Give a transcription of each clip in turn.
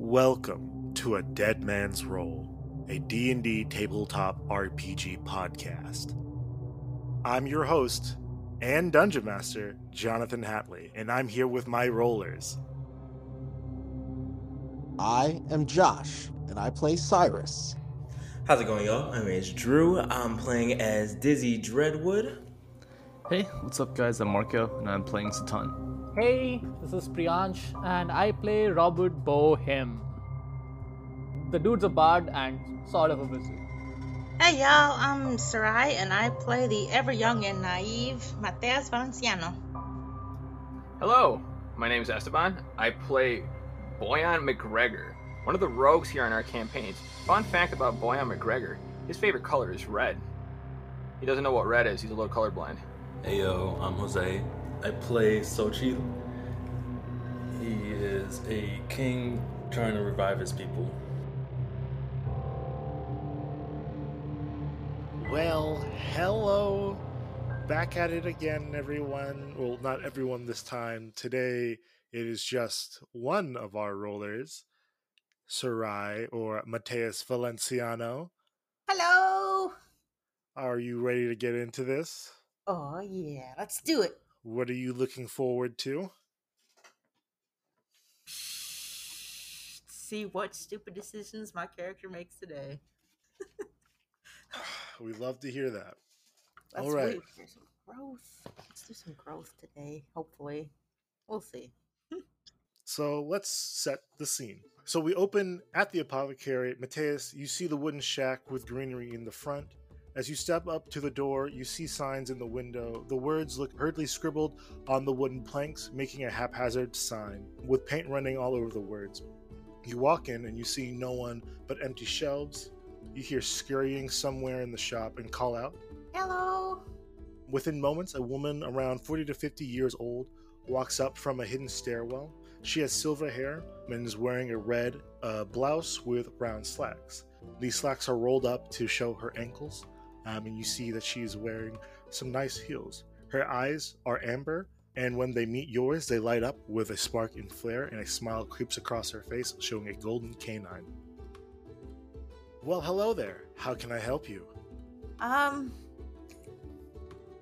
Welcome to A Dead Man's Roll, a D&D tabletop RPG podcast. I'm your host and dungeon master, Jonathan Hatley, and I'm here with my rollers. I am Josh, and I play Cyrus. How's it going, y'all? My name is Drew. I'm playing as Dizzy Dreadwood. Hey, what's up, guys? I'm Marco, and I'm playing Satan. Hey, this is Priyansh, and I play Robert Bohem. The dude's a bard and sort of a wizard. Hey y'all, I'm Sarai and I play the ever young and naive Mateas Valenciano. Hello, my name is Esteban. I play Boyan McGregor, one of the rogues here on our campaigns. Fun fact about Boyan McGregor his favorite color is red. He doesn't know what red is, he's a little colorblind. Hey yo, I'm Jose. I play Sochi. He is a king trying to revive his people. Well, hello. Back at it again, everyone. Well, not everyone this time. Today, it is just one of our rollers, Sarai or Mateas Valenciano. Hello! Are you ready to get into this? Oh yeah, let's do it. What are you looking forward to? See what stupid decisions my character makes today. We love to hear that. Let's All right. wait some growth. Let's do some growth today, hopefully. We'll see. So let's set the scene. So we open at the apothecary. Mateas, you see the wooden shack with greenery in the front. As you step up to the door, you see signs in the window. The words look hurriedly scribbled on the wooden planks, making a haphazard sign, with paint running all over the words. You walk in and you see no one but empty shelves. You hear scurrying somewhere in the shop and call out. Hello! Within moments, a woman around 40 to 50 years old walks up from a hidden stairwell. She has silver hair and is wearing a red uh, blouse with brown slacks. These slacks are rolled up to show her ankles, um, and you see that she is wearing some nice heels. Her eyes are amber, and when they meet yours, they light up with a spark and flare, and a smile creeps across her face, showing a golden canine. Well, hello there. How can I help you? Um.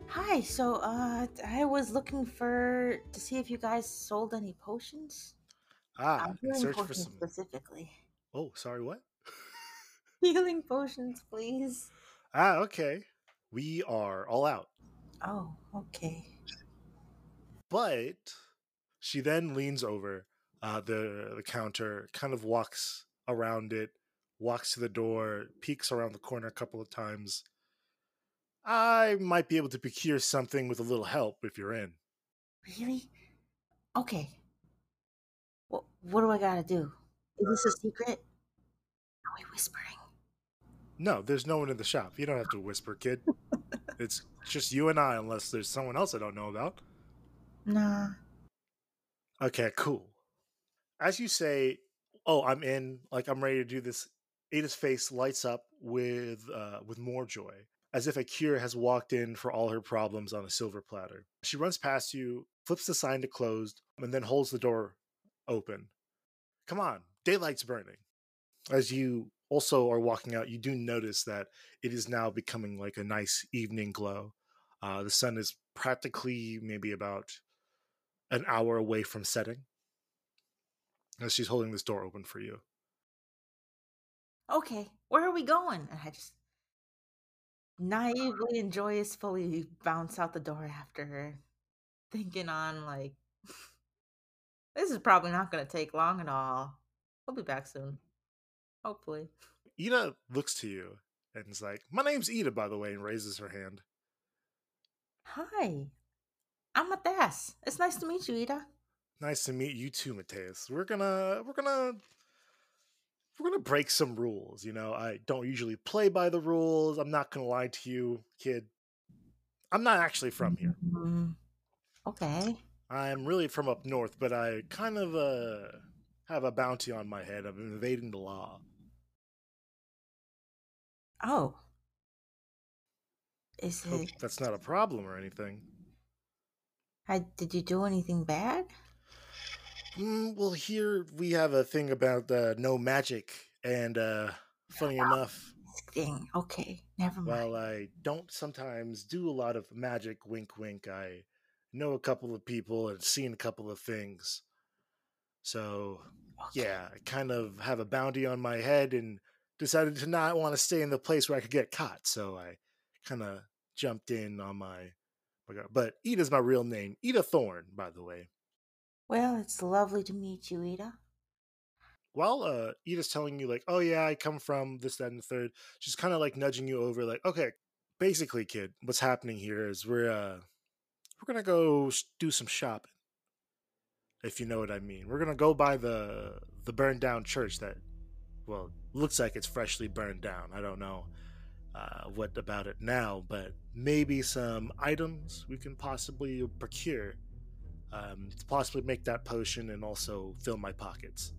Hi, so, uh, I was looking for to see if you guys sold any potions. Ah, I'm search for potions some. specifically. Oh, sorry, what? Healing potions, please. Ah, okay. We are all out. Oh, okay. But she then leans over uh, the the counter, kind of walks around it, walks to the door, peeks around the corner a couple of times. I might be able to procure something with a little help if you're in. Really? Okay. What what do I gotta do? Is this a secret? Are we whispering? No, there's no one in the shop. You don't have to whisper, kid. it's just you and I, unless there's someone else I don't know about. Nah. Okay, cool. As you say, "Oh, I'm in," like I'm ready to do this. Eda's face lights up with uh, with more joy, as if a cure has walked in for all her problems on a silver platter. She runs past you, flips the sign to closed, and then holds the door open. Come on, daylight's burning. As you also are walking out, you do notice that it is now becoming like a nice evening glow. Uh, the sun is practically maybe about an hour away from setting as she's holding this door open for you. Okay, where are we going? And I just naively and joyously bounce out the door after her, thinking on like, this is probably not gonna take long at all. We'll be back soon. Hopefully. Eda looks to you and is like, My name's Eda, by the way, and raises her hand. Hi. I'm Mateas. It's nice to meet you, Eda. Nice to meet you too, Mateas. We're gonna we're gonna we're gonna break some rules, you know. I don't usually play by the rules. I'm not gonna lie to you, kid. I'm not actually from here. Mm, okay. I'm really from up north, but I kind of uh have a bounty on my head. I'm evading the law. Oh. Is Hope it that's not a problem or anything. I did you do anything bad? Mm, well, here we have a thing about uh, no magic, and uh, funny enough, Thing. Okay, never mind. while I don't sometimes do a lot of magic, wink, wink, I know a couple of people and seen a couple of things. So, Okay. yeah, I kind of have a bounty on my head and decided to not want to stay in the place where I could get caught. So I kind of jumped in on my. But Eda's my real name. Eda Thorn, by the way. Well, it's lovely to meet you, Eda. while uh Eda's telling you like, oh yeah, I come from this, that, and the third, she's kind of like nudging you over, like, okay, basically, kid, what's happening here is we're uh we're gonna go do some shopping, if you know what I mean. We're gonna go by the the burned down church that, well, looks like it's freshly burned down. I don't know uh, what about it now, but maybe some items we can possibly procure um, to possibly make that potion and also fill my pockets.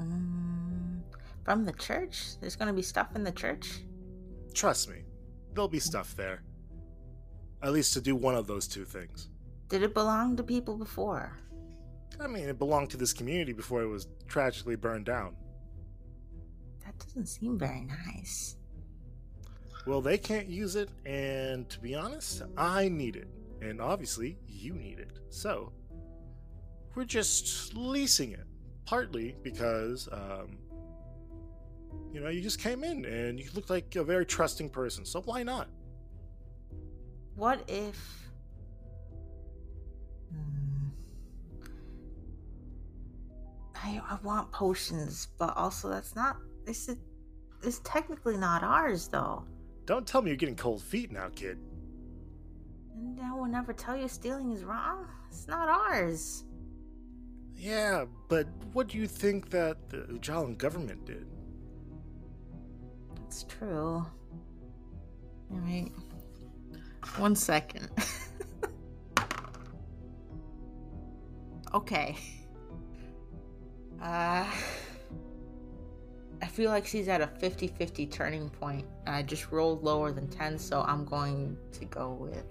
Mm, from the church? There's gonna be stuff in the church? Trust me, there'll be stuff there. At least to do one of those two things. Did it belong to people before? I mean, it belonged to this community before it was tragically burned down. That doesn't seem very nice. Well, they can't use it, and to be honest, I need it. And obviously, you need it. So, we're just leasing it. Partly because, um, you know, you just came in and you look like a very trusting person, so why not? What if. Hmm. I, I want potions, but also that's not. This is. It's technically not ours, though. Don't tell me you're getting cold feet now, kid. And I will never tell you stealing is wrong. It's not ours. Yeah, but what do you think that the Ujalan government did? It's true. Alright. One second. okay. Uh. I feel like she's at a 50 50 turning point. I just rolled lower than 10, so I'm going to go with.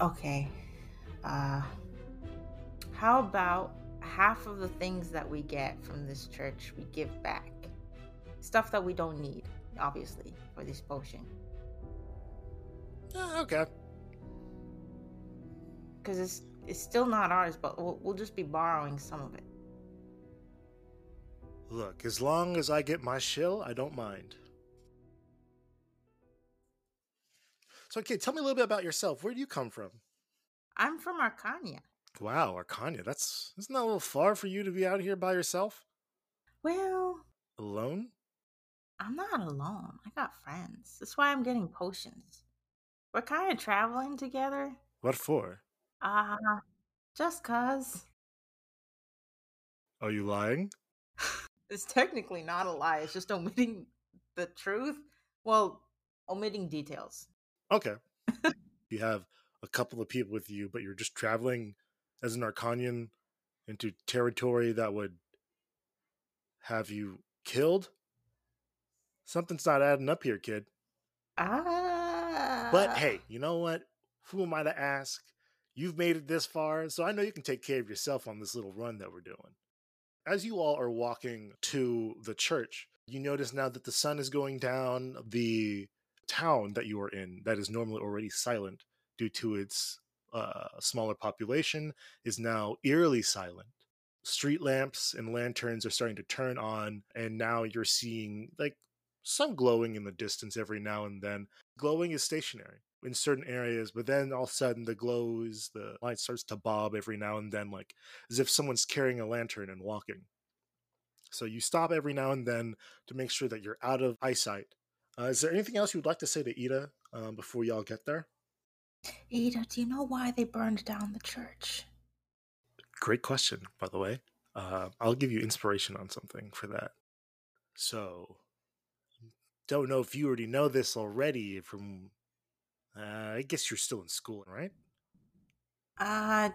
Okay. Uh. How about half of the things that we get from this church we give back? Stuff that we don't need, obviously, for this potion. Ah, okay. Because it's, it's still not ours, but we'll, we'll just be borrowing some of it. Look, as long as I get my shill, I don't mind. So, okay, tell me a little bit about yourself. Where do you come from? I'm from Arcania. Wow, Arcania. That's isn't that a little far for you to be out here by yourself, Well, alone? I'm not alone. I got friends. That's why I'm getting potions. We're kind of traveling together. What for? Uh, just cuz. Are you lying? It's technically not a lie, it's just omitting the truth. Well, omitting details. Okay. you have a couple of people with you, but you're just traveling as an Arcanian into territory that would have you killed? Something's not adding up here, kid. Ah. But hey, you know what? Who am I to ask? You've made it this far, so I know you can take care of yourself on this little run that we're doing. As you all are walking to the church, you notice now that the sun is going down. The town that you are in, that is normally already silent due to its uh, smaller population, is now eerily silent. Street lamps and lanterns are starting to turn on, and now you're seeing like some glowing in the distance every now and then. Glowing is stationary in certain areas, but then all of a sudden the glow is the light starts to bob every now and then, like as if someone's carrying a lantern and walking. So you stop every now and then to make sure that you're out of eyesight. Uh, is there anything else you would like to say to Eda um, before y'all get there? Ida, do you know why they burned down the church? Great question, by the way. Uh, I'll give you inspiration on something for that. So, don't know if you already know this already from. Uh, I guess you're still in school, right? Uh,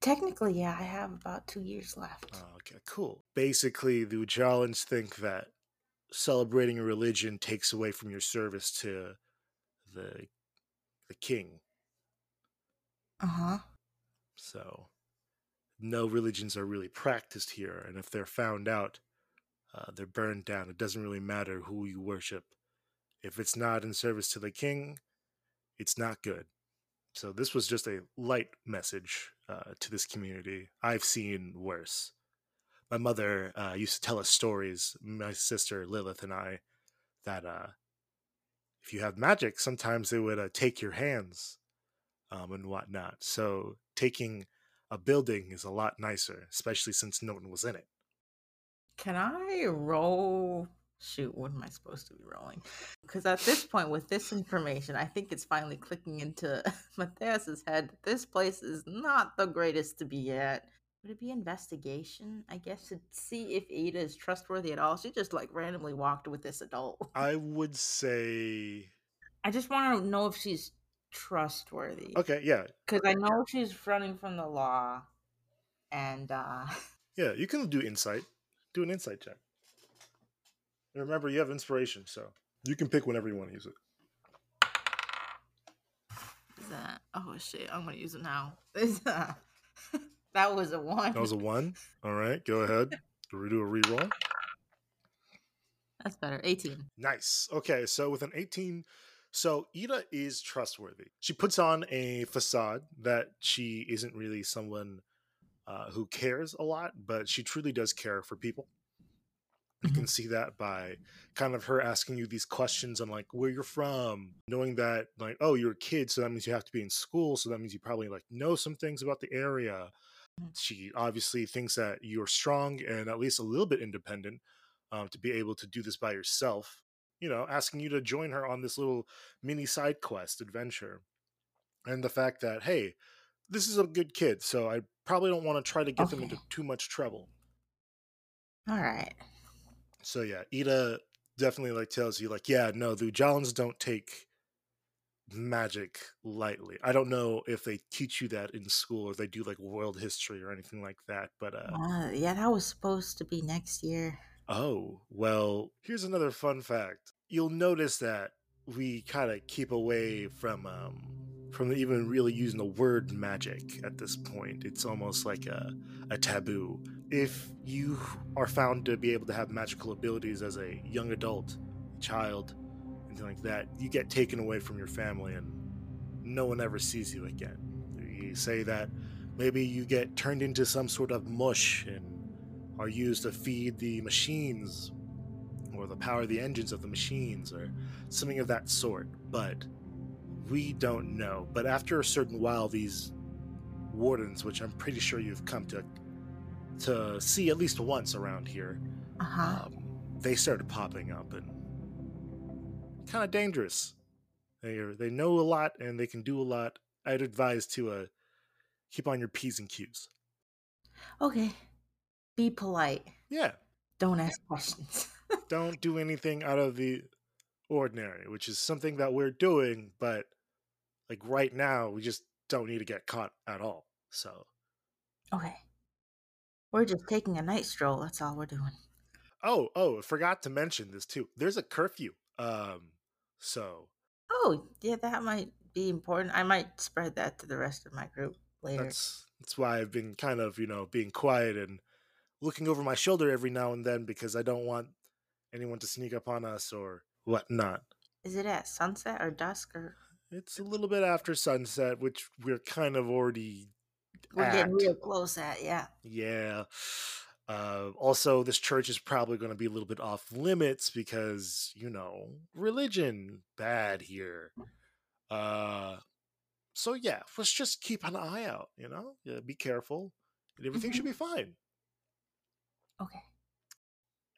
technically, yeah, I have about two years left. Oh, okay, cool. Basically, the Ujalans think that celebrating a religion takes away from your service to the the king. Uh huh. So no religions are really practiced here, and if they're found out, uh, they're burned down. It doesn't really matter who you worship. If it's not in service to the king, it's not good. So this was just a light message uh, to this community. I've seen worse. My mother uh, used to tell us stories, my sister Lilith and I, that uh, if you have magic, sometimes they would uh, take your hands um, and whatnot. So taking a building is a lot nicer, especially since no one was in it. Can I roll? Shoot, what am I supposed to be rolling? Because at this point, with this information, I think it's finally clicking into Mateas's head that this place is not the greatest to be at. Would it be investigation? I guess to see if Eda is trustworthy at all. She just like randomly walked with this adult. I would say. I just want to know if she's trustworthy. Okay, yeah. Because I know she's running from the law, and uh Yeah, you can do insight. Do an insight check. And remember, you have inspiration, so you can pick whenever you want to use it. is that oh shit, I'm gonna use it now. Is that that was a one. That was a one. All right, go ahead. Do we do a reroll? That's better. 18. Nice. Okay, so with an 18, so Eda is trustworthy. She puts on a facade that she isn't really someone uh, who cares a lot, but she truly does care for people. You can see that by kind of her asking you these questions on like where you're from, knowing that like oh you're a kid, so that means you have to be in school, so that means you probably like know some things about the area. She obviously thinks that you're strong and at least a little bit independent um, to be able to do this by yourself. You know, asking you to join her on this little mini side quest adventure, and the fact that hey, this is a good kid, so I probably don't want to try to get them into too much trouble. All right. So yeah, Eda definitely like tells you like, yeah, no, the Ujalans don't take magic lightly. I don't know if they teach you that in school or they do like world history or anything like that, but uh Uh, yeah, that was supposed to be next year. oh, well, here's another fun fact. You'll notice that we kind of keep away from um from even really using the word magic at this point. It's almost like a, a taboo. If you are found to be able to have magical abilities as a young adult, child, anything like that, you get taken away from your family and no one ever sees you again. You say that maybe you get turned into some sort of mush and are used to feed the machines or the power the engines of the machines or something of that sort. But we don't know. But after a certain while, these wardens, which I'm pretty sure you've come to to see at least once around here, Uh huh. um, they started popping up and kind of dangerous. They are, they know a lot and they can do a lot. I'd advise to uh, keep on your p's and q's. Okay. Be polite. Yeah, Don't ask questions. don't do anything out of the ordinary, which is something that we're doing, but like right now, we just don't need to get caught at all. So, okay. We're just taking a night stroll. That's all we're doing. oh, oh, I forgot to mention this too. There's a curfew. Um, so Oh, yeah, that might be important. I might spread that to the rest of my group later. that's that's why I've been kind of you know being quiet and looking over my shoulder every now and then because I don't want anyone to sneak up on us or whatnot. Is it at sunset or dusk or It's a little bit after sunset, which we're kind of already we're getting real close at? Yeah. Yeah. Uh, also, this church is probably going to be a little bit off limits because, you know, religion bad here. Uh, so yeah, let's just keep an eye out. You know, yeah, be careful, and everything should be fine. Okay.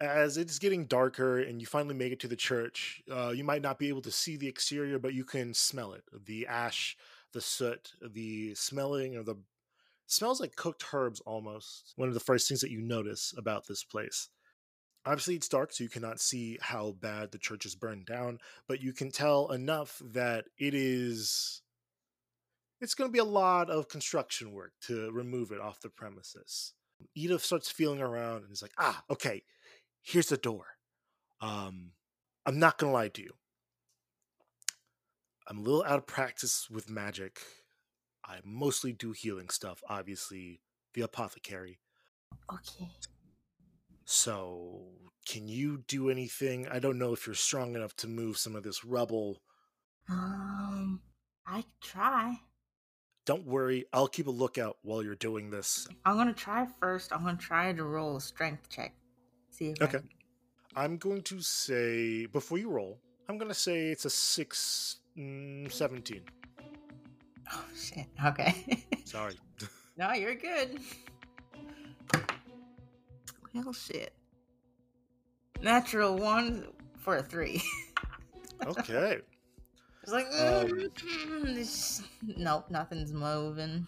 As it's getting darker and you finally make it to the church, uh, you might not be able to see the exterior, but you can smell it. The ash, the soot, the smelling of the smells like cooked herbs almost. One of the first things that you notice about this place. Obviously, it's dark, so you cannot see how bad the church is burned down, but you can tell enough that it is. It's going to be a lot of construction work to remove it off the premises. Edith starts feeling around and is like, ah, okay, here's the door. Um, I'm not going to lie to you. I'm a little out of practice with magic. I mostly do healing stuff, obviously, the apothecary. Okay. So, can you do anything? I don't know if you're strong enough to move some of this rubble. Um, I try. Don't worry, I'll keep a lookout while you're doing this. I'm gonna try first. I'm gonna try to roll a strength check. See if Okay. I I'm going to say, before you roll, I'm to say it's a 6, mm, 17. Oh shit. Okay. Sorry. no, you're good. Well, shit. Natural one for a three. Okay. It's like, Um, mm, this- nope, nothing's moving.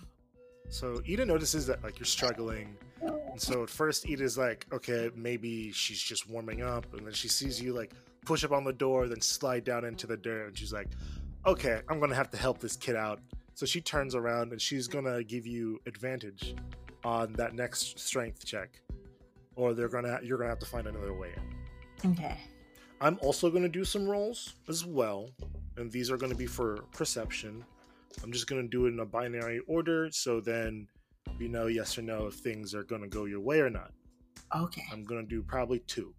So Eda notices that like you're struggling, and so at first Eda's like, okay, maybe she's just warming up, and then she sees you like push up on the door, then slide down into the dirt, and she's like, okay, I'm gonna have to help this kid out. So she turns around and she's gonna give you advantage on that next strength check, or they're gonna you're gonna have to find another way in. Okay. I'm also gonna do some rolls as well, and these are gonna be for perception. I'm just gonna do it in a binary order, so then you know yes or no if things are gonna go your way or not. Okay. I'm gonna do probably two.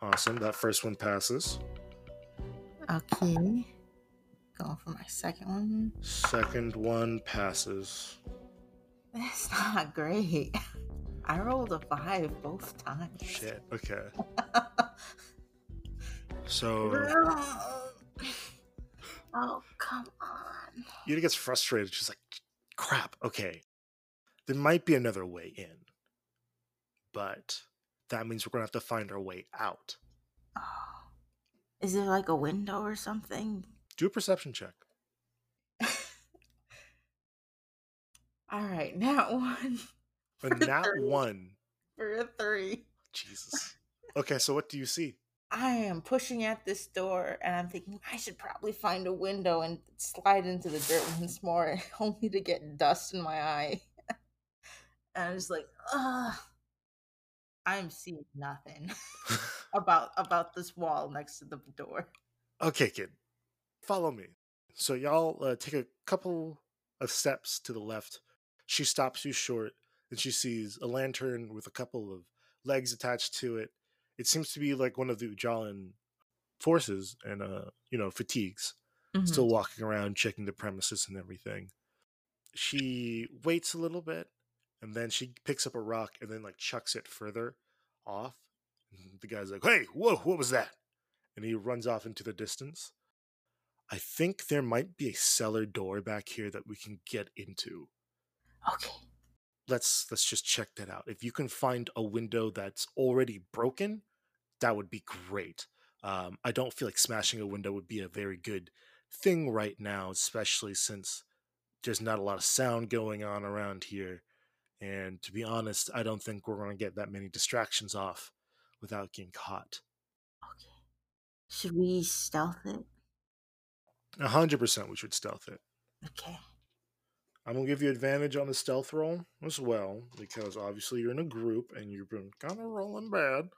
Awesome, that first one passes. Okay. Going for my second one. Second one passes. That's not great. I rolled a five both times. Shit. Okay. So oh, come on. Eda gets frustrated. She's like, crap, okay. There might be another way in. But that means we're gonna have to find our way out. Oh. Is there like a window or something? Do a perception check. All right, not one. But not three. one. For a three. Jesus. Okay, so what do you see? I am pushing at this door and I'm thinking I should probably find a window and slide into the dirt once more, only to get dust in my eye. and I'm just like, ugh. I'm seeing nothing about about this wall next to the door. okay, kid. Follow me. So y'all uh, take a couple of steps to the left. She stops you short, and she sees a lantern with a couple of legs attached to it. It seems to be like one of the Ujalan forces and uh, you know, fatigues. Still walking around checking the premises and everything. She waits a little bit and then she picks up a rock and then like chucks it further off. The guy's like, "Hey, whoa, what was that?" And he runs off into the distance. I think there might be a cellar door back here that we can get into. Okay. Let's let's just check that out. If you can find a window that's already broken, that would be great. Um, I don't feel like smashing a window would be a very good thing right now, especially since there's not a lot of sound going on around here. And to be honest, I don't think we're going to get that many distractions off without getting caught. Okay. Should we stealth it? A hundred percent, we should stealth it. Okay. I'm gonna give you advantage on the stealth roll as well because obviously you're in a group and you've been kind of rolling bad.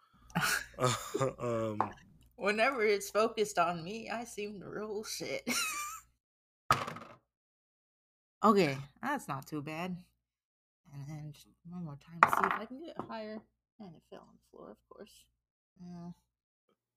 um, Whenever it's focused on me, I seem to roll shit. okay, that's not too bad. And then just one more time to see if I can get higher. And it fell on the floor, of course. Uh,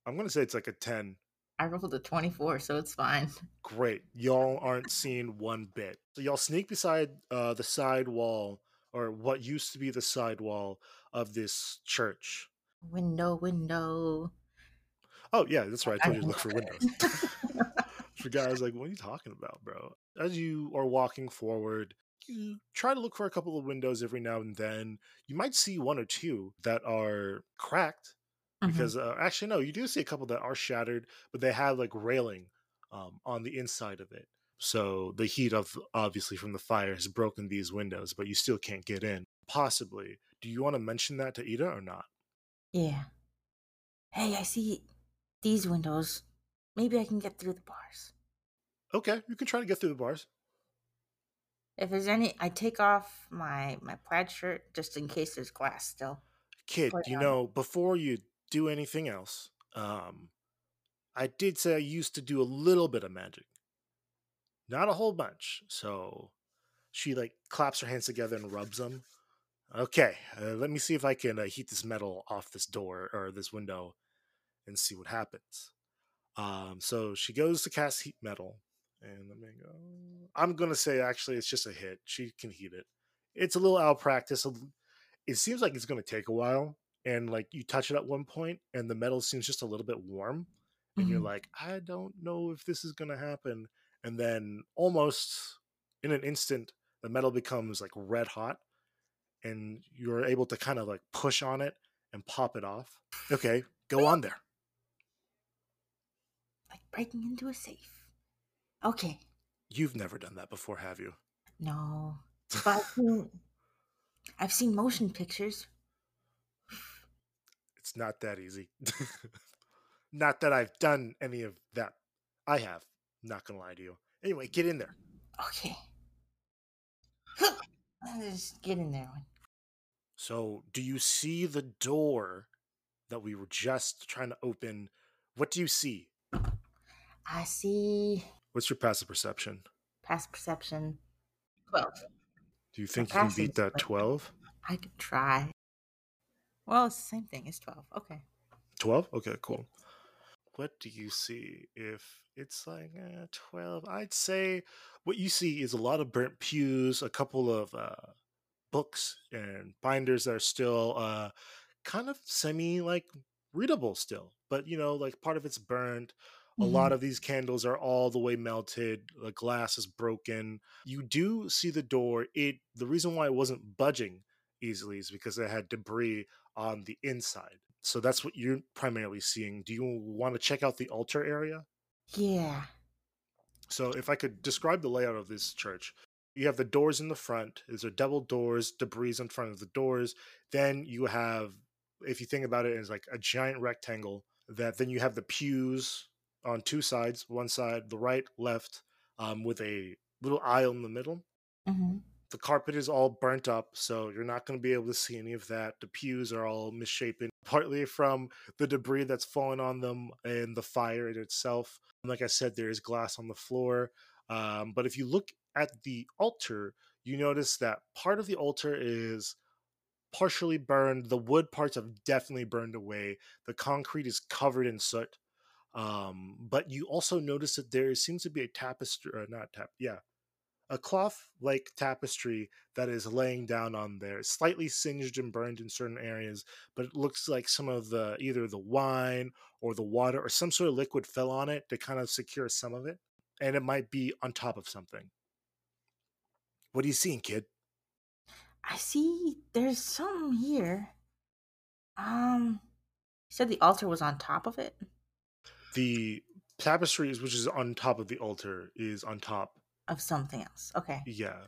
I'm gonna say it's like a ten. I rolled a 24, so it's fine. Great, y'all aren't seeing one bit. So y'all sneak beside uh, the side wall or what used to be the side wall of this church. Window, window. Oh yeah, that's right. I told you to look for windows. Forgot. I was like, "What are you talking about, bro?" As you are walking forward, you try to look for a couple of windows every now and then. You might see one or two that are cracked Mhm. because uh, actually, no, you do see a couple that are shattered, but they have like railing um, on the inside of it. So the heat of obviously from the fire has broken these windows, but you still can't get in. Possibly. Do you want to mention that to Eda or not? Yeah. Hey, I see these windows. Maybe I can get through the bars. Okay, you can try to get through the bars. If there's any, I take off my my plaid shirt just in case there's glass still. kid, Put you on. know, before you do anything else, um, I did say I used to do a little bit of magic. Not a whole bunch. So she like claps her hands together and rubs them. Okay, uh, let me see if I can uh, heat this metal off this door or this window and see what happens. Um, so she goes to cast heat metal, and let me go. I'm gonna say actually it's just a hit. She can heat it. It's a little out of practice. It seems like it's gonna take a while, and like you touch it at one point, and the metal seems just a little bit warm, and you're Mhm. like, I don't know if this is gonna happen. And then almost in an instant, the metal becomes like red hot, and you're able to kind of like push on it and pop it off. Okay, go on there. Like breaking into a safe. Okay. You've never done that before, have you? No. But I've seen, I've seen motion pictures. It's not that easy. not that I've done any of that. I have. Not gonna lie to you. Anyway, get in there. Okay. Just get in there. So, do you see the door that we were just trying to open? What do you see? I see What's your passive perception? Passive perception. 12. Do you think you can beat that 12? I could try. Well, it's the same thing. It's 12. Okay. 12? Okay, cool. What do you see if it's like uh, 12? I'd say what you see is a lot of burnt pews, a couple of uh, books and binders that are still uh, kind of semi like readable still, but you know, like part of it's burnt. A lot mm-hmm. of these candles are all the way melted. The glass is broken. You do see the door. It the reason why it wasn't budging easily is because it had debris on the inside. So that's what you're primarily seeing. Do you want to check out the altar area? Yeah. So if I could describe the layout of this church, you have the doors in the front. These are double doors, debris in front of the doors. Then you have, if you think about it as like a giant rectangle, that then you have the pews on two sides, one side, the right, left, um, with a little aisle in the middle. hmm The carpet is all burnt up, so you're not going to be able to see any of that. The pews are all misshapen, partly from the debris that's fallen on them and the fire in itself. Like I said, there is glass on the floor. Um, but if you look at the altar, you notice that part of the altar is partially burned. The wood parts have definitely burned away. The concrete is covered in soot. Um, but you also notice that there seems to be a tapestry, or not tap, yeah, a cloth like tapestry that is laying down on there, slightly singed and burned in certain areas, but it looks like some of the either the wine or the water or some sort of liquid fell on it to kind of secure some of it, and it might be on top of something. What are you seeing, kid? I see there's something here. Um, you said the altar was on top of it? The tapestry, is- which is on top of the altar, is on top. Of something else. Okay. Yeah.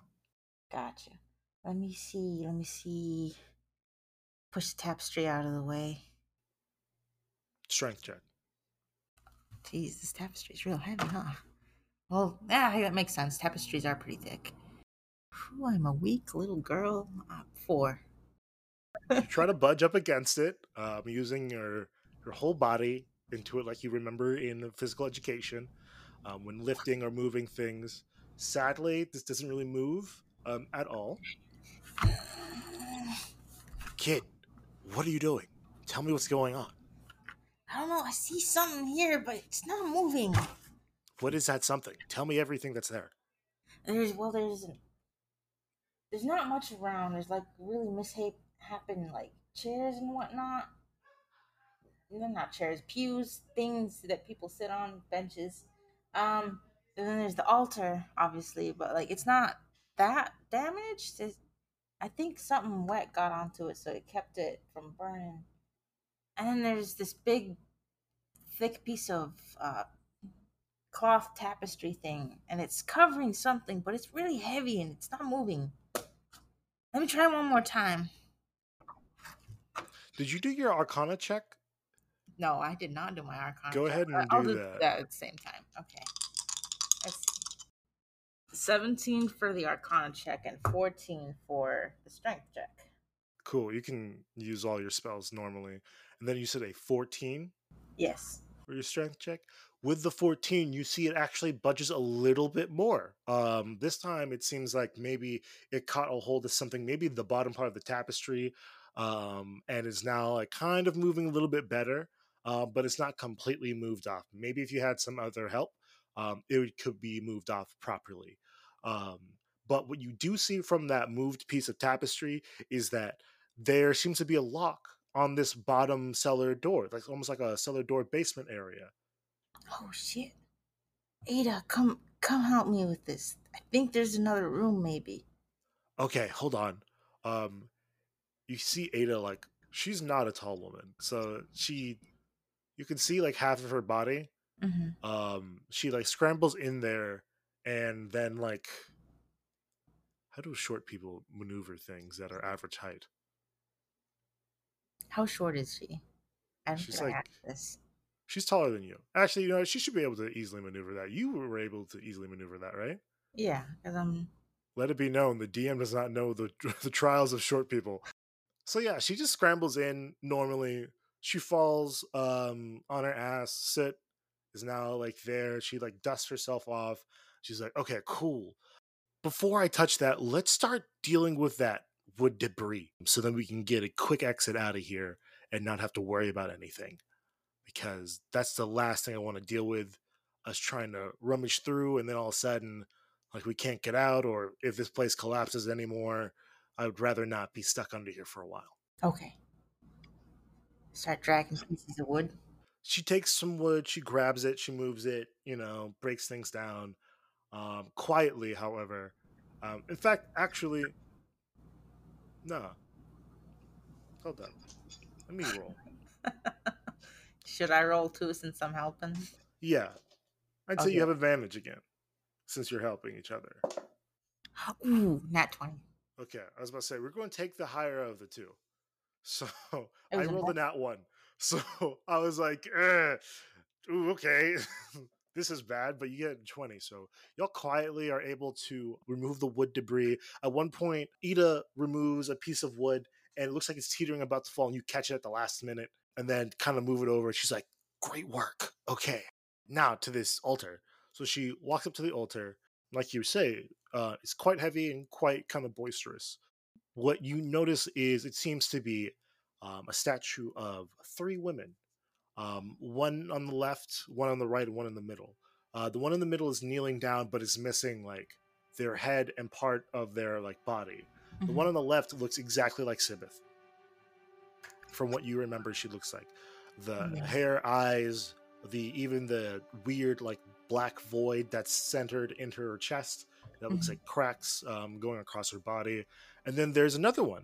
Gotcha. Let me see. Let me see. Push the tapestry out of the way. Strength check. Jeez, this is real heavy, huh? Well, yeah, that makes sense. Tapestries are pretty thick. Whew, I'm a weak little girl. Uh, four. you try to budge up against it um, using your your whole body into it like you remember in physical education um, when lifting or moving things sadly this doesn't really move um, at all kid what are you doing tell me what's going on I don't know. I see something here, but it's not moving. what is that something tell me everything that's there There's well, there's there's not much around. There's like really mishap happen, like chairs and whatnot. Not chairs, pews, things that people sit on, benches. Um, and then there's the altar, obviously, but like it's not that damaged. It's, I think something wet got onto it, so it kept it from burning. And then there's this big, thick piece of uh, cloth tapestry thing, and it's covering something, but it's really heavy and it's not moving. Let me try one more time. did you do your arcana check No, I did not do my arcana. Go ahead and I'll do do that. that at the same time. Okay. Let's see. 17 for the arcana check and 14 for the strength check. cool you can use all your spells normally and then you said a 14 Yes. for your strength check. With the 14, you see it actually budges a little bit more. Um, this time, it seems like maybe it caught a hold of something, maybe the bottom part of the tapestry, um, and is now like kind of moving a little bit better, uh, but it's not completely moved off. Maybe if you had some other help, um, it could be moved off properly. Um, but what you do see from that moved piece of tapestry is that there seems to be a lock on this bottom cellar door, like almost like a cellar door basement area. Oh shit. Eda, come come help me with this. I think there's another room maybe. Okay, hold on. Um, you see Eda like she's not a tall woman, so she, you can see like half of her body. Mm-hmm. Um, she like scrambles in there, and then like, how do short people maneuver things that are average height? How short is she? I don't She's like- this. She's taller than you. Actually, you know, she should be able to easily maneuver that. You were able to easily maneuver that, right? Yeah, because I'm Let it be known the DM does not know the the trials of short people. So yeah, she just scrambles in normally. She falls um on her ass, sit is now like there. She like dusts herself off. She's like, okay, cool. Before I touch that, let's start dealing with that wood debris so then we can get a quick exit out of here and not have to worry about anything. Because that's the last thing I want to deal with. Us trying to rummage through and then all of a sudden like we can't get out or if this place collapses anymore i would rather not be stuck under here for a while okay. Start dragging pieces of wood. she takes some wood she grabs it she moves it you know breaks things down um, quietly however um, in fact actually no hold up let me roll Should I roll too since I'm helping? yeah i'd say you have advantage again since you're helping each other Ooh, nat twenty. Okay, I was about to say we're going to take the higher of the two. So I rolled a nat one. So I was like, eh, ooh, okay, this is bad, but you get 20. So y'all quietly are able to remove the wood debris. At one point, Eda removes a piece of wood and it looks like it's teetering about to fall, and you catch it at the last minute and then kind of move it over. She's like, great work. Okay, now to this altar. So she walks up to the altar. Like you say, uh, it's quite heavy and quite kind of boisterous. What you notice is it seems to be um, a statue of three women, um, one on the left, one on the right, and one in the middle. Uh, the one in the middle is kneeling down, but is missing like their head and part of their like body. The Mhm. one on the left looks exactly like Sibith. From what you remember, she looks like the Yeah. hair, eyes, the even the weird like black void that's centered into her chest that looks Mhm. like cracks um, going across her body. And then there's another one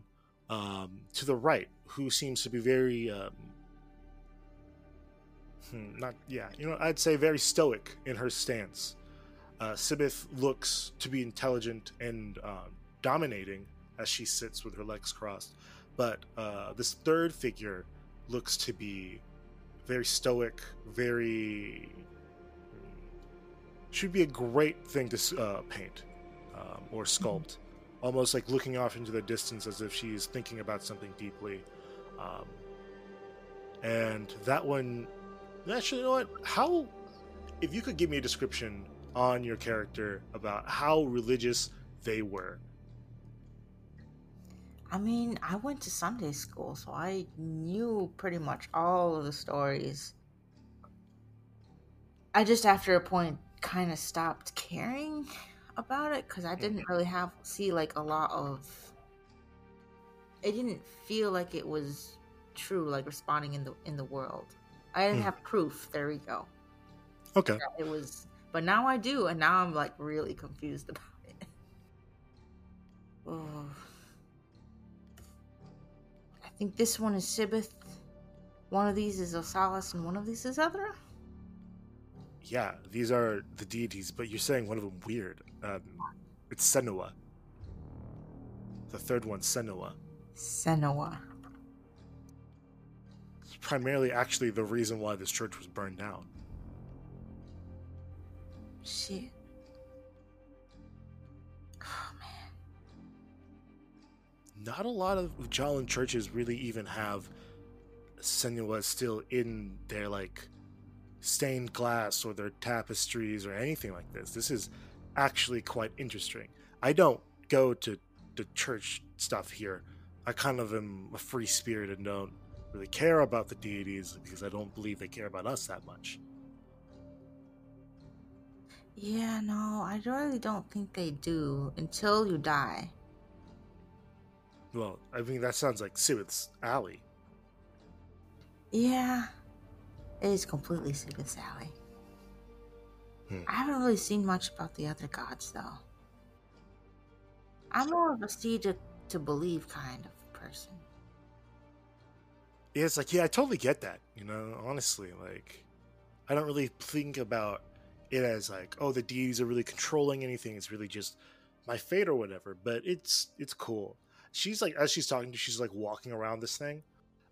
um, to the right who seems to be very um, hmm, not yeah you know I'd say very stoic in her stance. Uh, Sibith looks to be intelligent and uh, dominating as she sits with her legs crossed, but uh, this third figure looks to be very stoic, very should be a great thing to uh, paint um, or sculpt, almost like looking off into the distance as if she's thinking about something deeply. Um, and that one, actually, you know what? How, if you could give me a description on your character about how religious they were. I mean, I went to Sunday school, so I knew pretty much all of the stories. I just, after a point, kind of stopped caring about it because I didn't really have see like a lot of. It didn't feel like it was true, like responding in the in the world. I didn't Hmm. have proof. There we go. Okay. it was but now i do and now i'm like really confused about it oh. i think this one is sibith one of these is osalis and one of these is Ethra. Yeah, these are the deities, but you're saying one of them weird. Um, it's Senua. The third one, Senua. Senua. It's primarily actually the reason why this church was burned down. Shit. Oh man. Not a lot of Jalan churches really even have Senua still in their like stained glass or their tapestries or anything like this. This is actually quite interesting. I don't go to the church stuff here. I kind of am a free spirit and don't really care about the deities because I don't believe they care about us that much. Yeah, no, I really don't think they do until you die. Well, I mean, that sounds like Sibith's alley. Yeah, it is completely Sibith's alley. Hmm. I haven't really seen much about the other gods, though. I'm more of a see to, to believe kind of person. Yeah, it's like, yeah, I totally get that. You know, honestly, like, I don't really think about it as like, oh, the deities are really controlling anything. It's really just my fate or whatever. But it's it's cool. She's like, as she's talking to, she's like walking around this thing,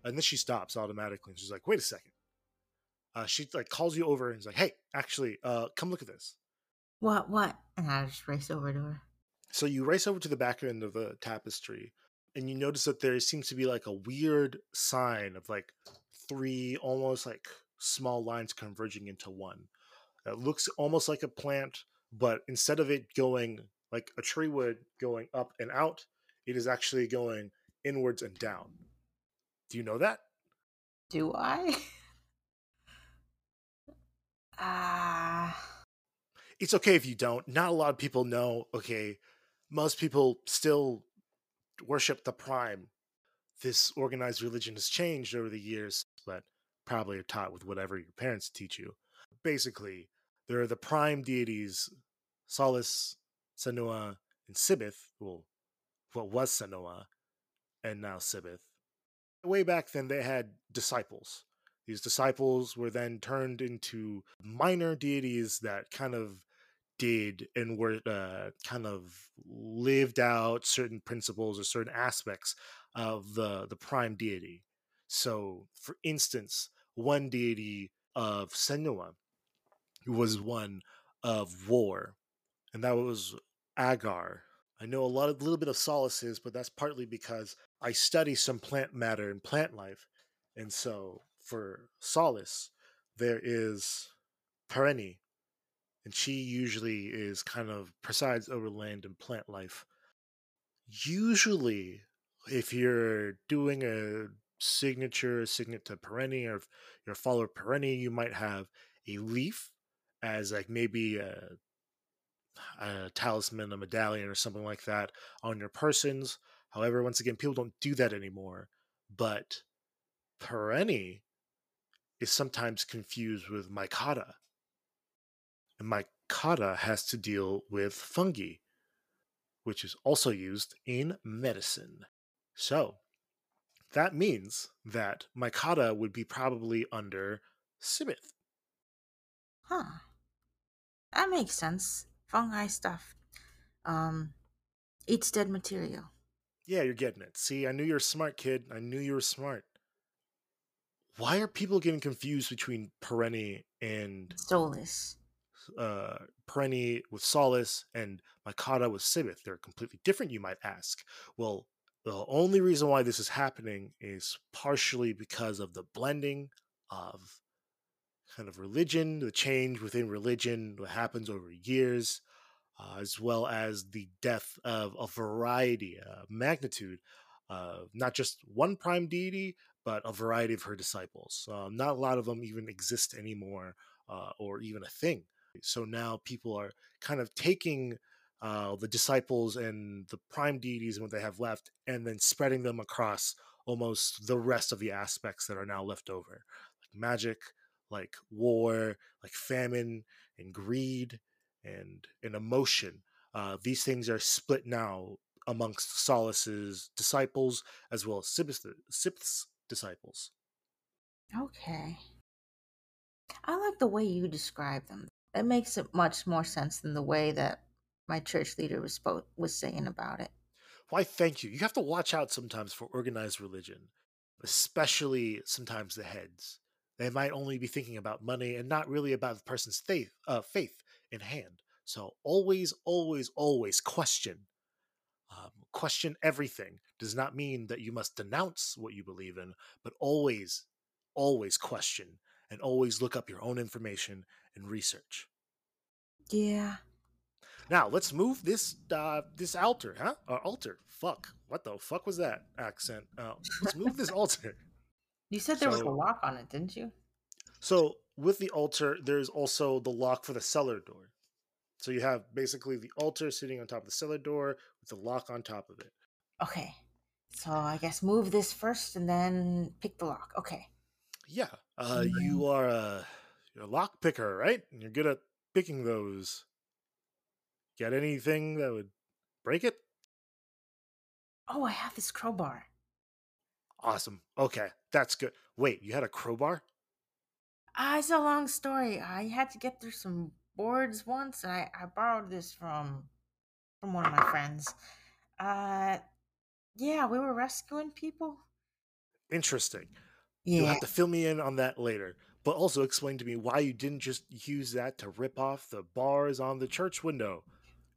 and then she stops automatically. And she's like, wait a second. Uh, she like calls you over and is like, hey, actually, uh, come look at this. What, what? And I just race over to her. So you race over to the back end of the tapestry, and you notice that there seems to be like a weird sign of like three almost like small lines converging into one. It looks almost like a plant, but instead of it going like a tree would going up and out, it is actually going inwards and down. Do you know that? Do I? Ah. It's okay if you don't. Not a lot of people know. Okay, most people still worship the prime. This organized religion has changed over the years, but probably are taught with whatever your parents teach you. Basically, there are the prime deities Solace, Sanua, and Sibith. Well, what was Sanua, and now Sibith. Way back then, they had disciples. These disciples were then turned into minor deities that kind of did and were uh, kind of lived out certain principles or certain aspects of the the prime deity. So, for instance, one deity of Senua was one of war, and that was Agar. I know a lot of little bit of Solace's, but that's partly because I study some plant matter and plant life, and so for Solace, there is Pereni, and she usually is kind of presides over land and plant life. Usually, if you're doing a signature signet to Pereni, or if you're a follower of you might have a leaf as like maybe a, a talisman, a medallion, or something like that on your persons. However, once again, people don't do that anymore. But Pereni is sometimes confused with Mycota. And Mycota has to deal with fungi, which is also used in medicine. So, that means that Mycota would be probably under Sibith. Huh. That makes sense. Fungi stuff. Um, eats dead material. Yeah, you're getting it. See, I knew you were a smart kid. I knew you were smart. Why are people getting confused between Pereni and Solace? uh, Pereni with Solace and Mycota with Sibith? They're completely different, you might ask. Well, the only reason why this is happening is partially because of the blending of kind of religion, the change within religion, what happens over years, uh, as well as the death of a variety, a magnitude of not just one prime deity, but a variety of her disciples. Um, not a lot of them even exist anymore, uh, or even a thing. So now people are kind of taking uh, the disciples and the prime deities and what they have left, and then spreading them across almost the rest of the aspects that are now left over, like magic, like war, like famine and greed and and emotion. Uh, these things are split now amongst Solace's disciples as well as Sibith's disciples. Okay. I like the way you describe them. It makes it much more sense than the way that my church leader was spo- was saying about it. Why, thank you. You have to watch out sometimes for organized religion, especially sometimes the heads. They might only be thinking about money and not really about the person's faith, uh, faith in hand. So always, always, always question. Question everything does not mean that you must denounce what you believe in, but always, always question and always look up your own information and research. Yeah. Now let's move this uh, this altar, huh? Or altar. Fuck. What the fuck was that accent? Uh, let's move this altar. You said there was a lock on it, didn't you? So with the altar, there's also the lock for the cellar door. So you have basically the altar sitting on top of the cellar door with the lock on top of it. Okay. So I guess move this first and then pick the lock. Okay. Yeah. Uh, you are a you're a lock picker, right? And you're good at picking those. Got anything that would break it? Oh, I have this crowbar. Awesome. Okay, that's good. Wait, you had a crowbar? Ah, it's a long story. I had to get through some boards once, and I, I borrowed this from from one of my friends. Uh, yeah, we were rescuing people. Interesting. You'll have to fill me in on that later. But also explain to me why you didn't just use that to rip off the bars on the church window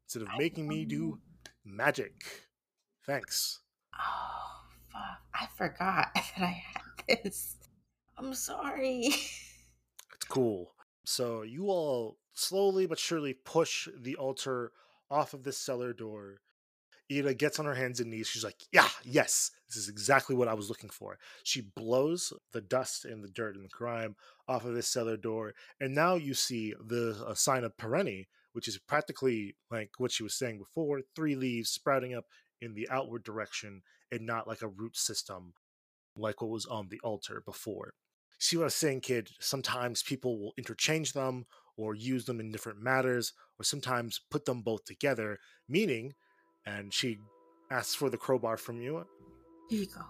instead of making me do magic. Thanks. Oh, fuck! I forgot that I had this. I'm sorry. It's cool. So you all slowly but surely push the altar off of the cellar door. Eda gets on her hands and knees. She's like, Yeah, yes, this is exactly what I was looking for. She blows the dust and the dirt and the grime off of this cellar door. And now you see the a sign of Pereni, which is practically like what she was saying before three leaves sprouting up in the outward direction and not like a root system like what was on the altar before see what I was saying, kid? Sometimes people will interchange them or use them in different matters, or sometimes put them both together, meaning, and she asks for the crowbar from you, Here you go.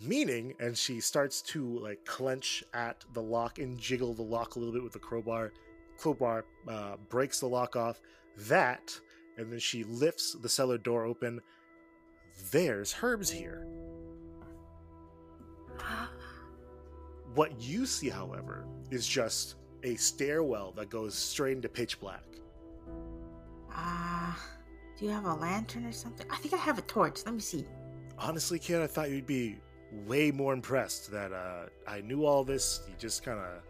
meaning, and she starts to like clench at the lock and jiggle the lock a little bit with the crowbar. Crowbar uh, breaks the lock off. That, and then she lifts the cellar door open. There's Herbs here. What you see, however, is just a stairwell that goes straight into pitch black. Ah, do you have a lantern or something? I think I have a torch. Let me see. Honestly, kid, I thought you'd be way more impressed that uh, I knew all this. You just kind of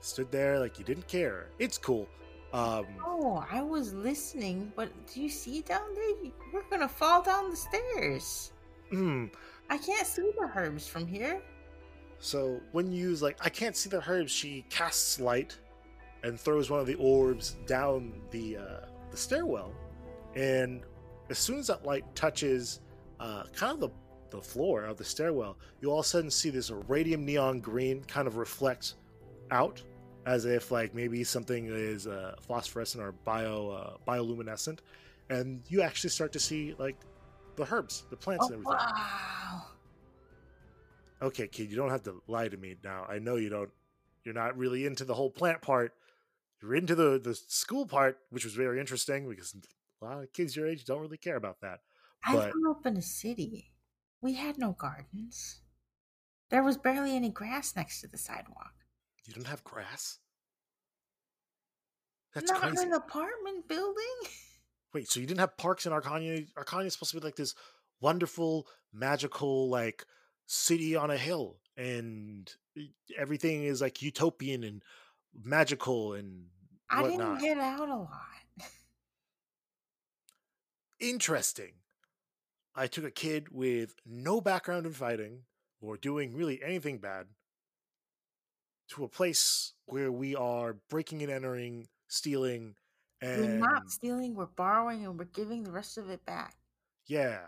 stood there like you didn't care. It's cool. Um, Oh, I was listening, but do you see down there? We're gonna fall down the stairs. hmm. I can't see the herbs from here. So when you use like I can't see the herbs, she casts light and throws one of the orbs down the uh, the stairwell, and as soon as that light touches uh, kind of the the floor of the stairwell, you all of a sudden see this radium neon green kind of reflect out, as if like maybe something is uh, phosphorescent or bio uh, bioluminescent, and you actually start to see like the herbs, the plants, Oh, and everything. wow. Okay kid you don't have to lie to me now i know you don't you're not really into the whole plant part you're into the the school part which was very interesting because a lot of kids your age don't really care about that I grew up in a city. We had no gardens. There was barely any grass next to the sidewalk. you don't have grass that's Not crazy an apartment building. wait so you didn't have parks in arcania arcania is supposed to be like this wonderful magical like city on a hill and everything is like utopian and magical and I whatnot. didn't get out a lot. interesting. I took a kid with no background in fighting or doing really anything bad to a place where we are breaking and entering, stealing, We're and not stealing, we're borrowing, and we're giving the rest of it back. yeah,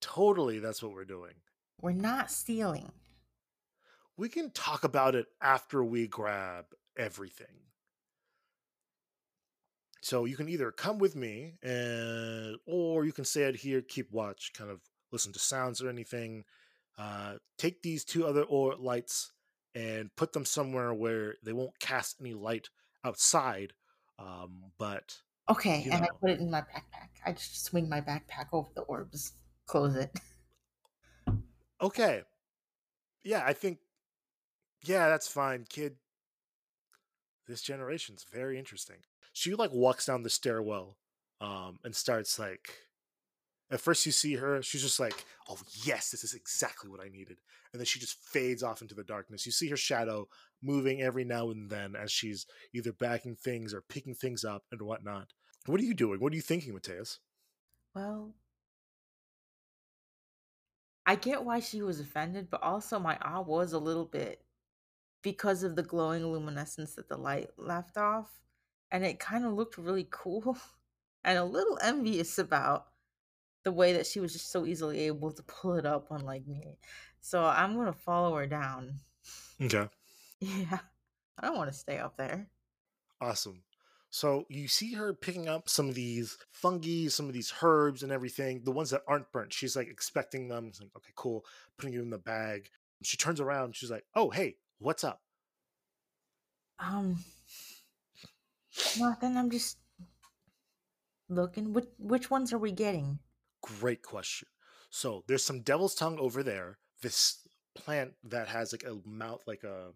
totally that's what we're doing. We're not stealing. We can talk about it after we grab everything. So you can either come with me and or you can stay out here, keep watch, kind of listen to sounds or anything. Uh, take these two other or lights and put them somewhere where they won't cast any light outside. Um, but Okay, and I put it in my backpack. I just swing my backpack over the orbs, close it. Okay, yeah, I think yeah, that's fine, kid. This generation's very interesting. She like walks down the stairwell, um, and starts like At first, you see her, she's just like, oh, yes, this is exactly what I needed. And then she just fades off into the darkness. You see her shadow moving every now and then as she's either backing things or picking things up and whatnot. What are you doing? What are you thinking, Mateas? Well, I get why she was offended, but also my awe was a little bit because of the glowing luminescence that the light left off. And it kind of looked really cool and a little envious about the way that she was just so easily able to pull it up unlike me. So I'm going to follow her down. Okay. Yeah. I don't want to stay up there. Awesome. So you see her picking up some of these fungi, some of these herbs and everything, the ones that aren't burnt. She's like expecting them. She's like, okay, cool. Putting it in the bag. She turns around. She's like, oh, hey, what's up? Um, nothing. I'm just looking. Which which ones are we getting? Great question. So there's some devil's tongue over there. This plant that has like a mouth, like a,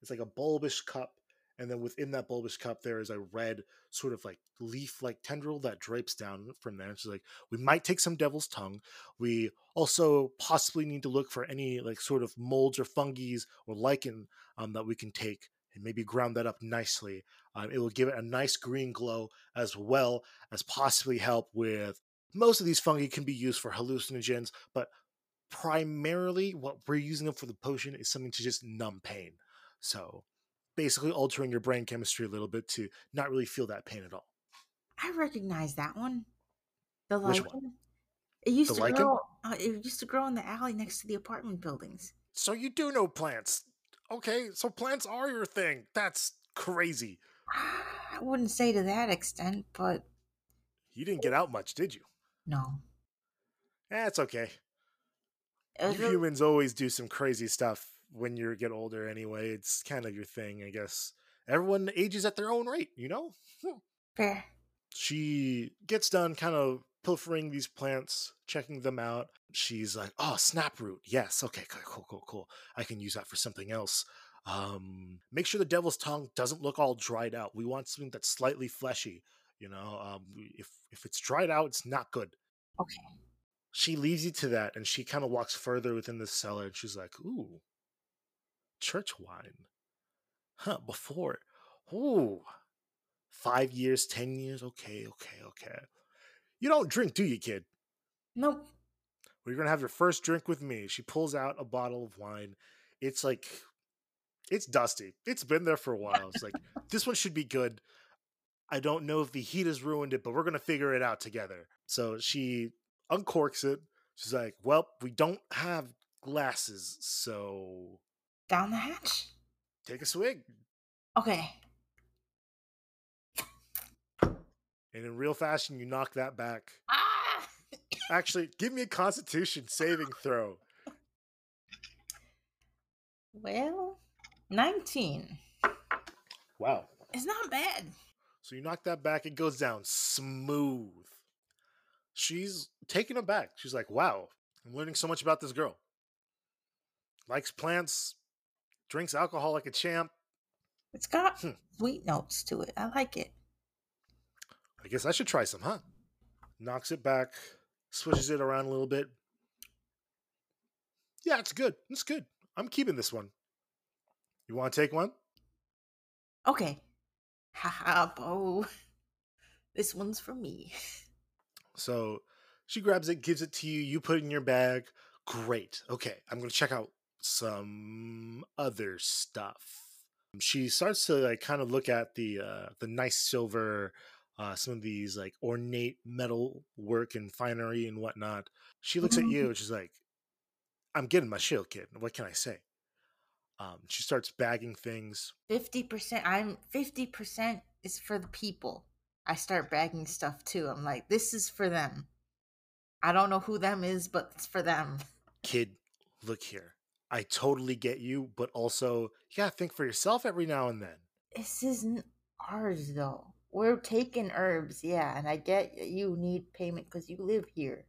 it's like a bulbous cup. And then within that bulbous cup, there is a red sort of like leaf like tendril that drapes down from there. She's like, we might take some devil's tongue. We also possibly need to look for any like sort of molds or fungus or lichen um, that we can take and maybe ground that up nicely. Um, it will give it a nice green glow as well as possibly help with most of these fungi can be used for hallucinogens, but primarily what we're using them for the potion is something to just numb pain. So basically altering your brain chemistry a little bit to not really feel that pain at all. I recognize that one. The Which lichen. one? It used The to lichen? grow. Uh, it used to grow in the alley next to the apartment buildings. So you do know plants. Okay, so plants are your thing. That's crazy. I wouldn't say to that extent, but You didn't get out much, did you? no. Eh, it's okay. You humans always do some crazy stuff when you get older anyway. It's kind of your thing, I guess. Everyone ages at their own rate, you know? fair. she gets done kind of pilfering these plants, checking them out. She's like, "Oh, snaproot. Yes. Okay, cool, cool, cool, cool. I can use that for something else. Um, make sure the devil's tongue doesn't look all dried out. We want something that's slightly fleshy. You know, um, if if it's dried out, it's not good." Okay. She leads you to that, and she kind of walks further within the cellar, and she's like, "Ooh, church wine, huh? Before, ooh, five years, ten years. Okay, okay, okay. You don't drink, do you, kid? Nope. Well, you're gonna have your first drink with me. She pulls out a bottle of wine. It's like, it's dusty. It's been there for a while. It's like this one should be good. I don't know if the heat has ruined it, but we're gonna figure it out together. So she uncorks it. She's like, "Well, we don't have glasses, so Down the hatch. take a swig." Okay. And in real fashion, you knock that back. Ah! Actually, give me a Constitution saving throw. Well, 19. Wow. It's not bad. So you knock that back, it goes down smooth. She's taken aback. She's like, wow, I'm learning so much about this girl. Likes plants, drinks alcohol like a champ. It's got Hmm. sweet notes to it. I like it. I guess I should try some, huh? Knocks it back, swishes it around a little bit. Yeah, it's good. It's good. I'm keeping this one. You want to take one? Okay. Haha, Bo. This one's for me. So she grabs it, gives it to you. You put it in your bag. Great. Okay, I'm going to check out some other stuff. She starts to like kind of look at the uh, the nice silver, uh, some of these like ornate metal work and finery and whatnot. She looks at you and she's like, "I'm getting my shield, kid. What can I say?" Um, she starts bagging things. 50%. I'm 50% is for the people. I start bagging stuff too. I'm like, this is for them. I don't know who them is, but it's for them. Kid, look here. I totally get you, but also you gotta think for yourself every now and then. This isn't ours though. We're taking herbs, yeah, and I get you need payment because you live here.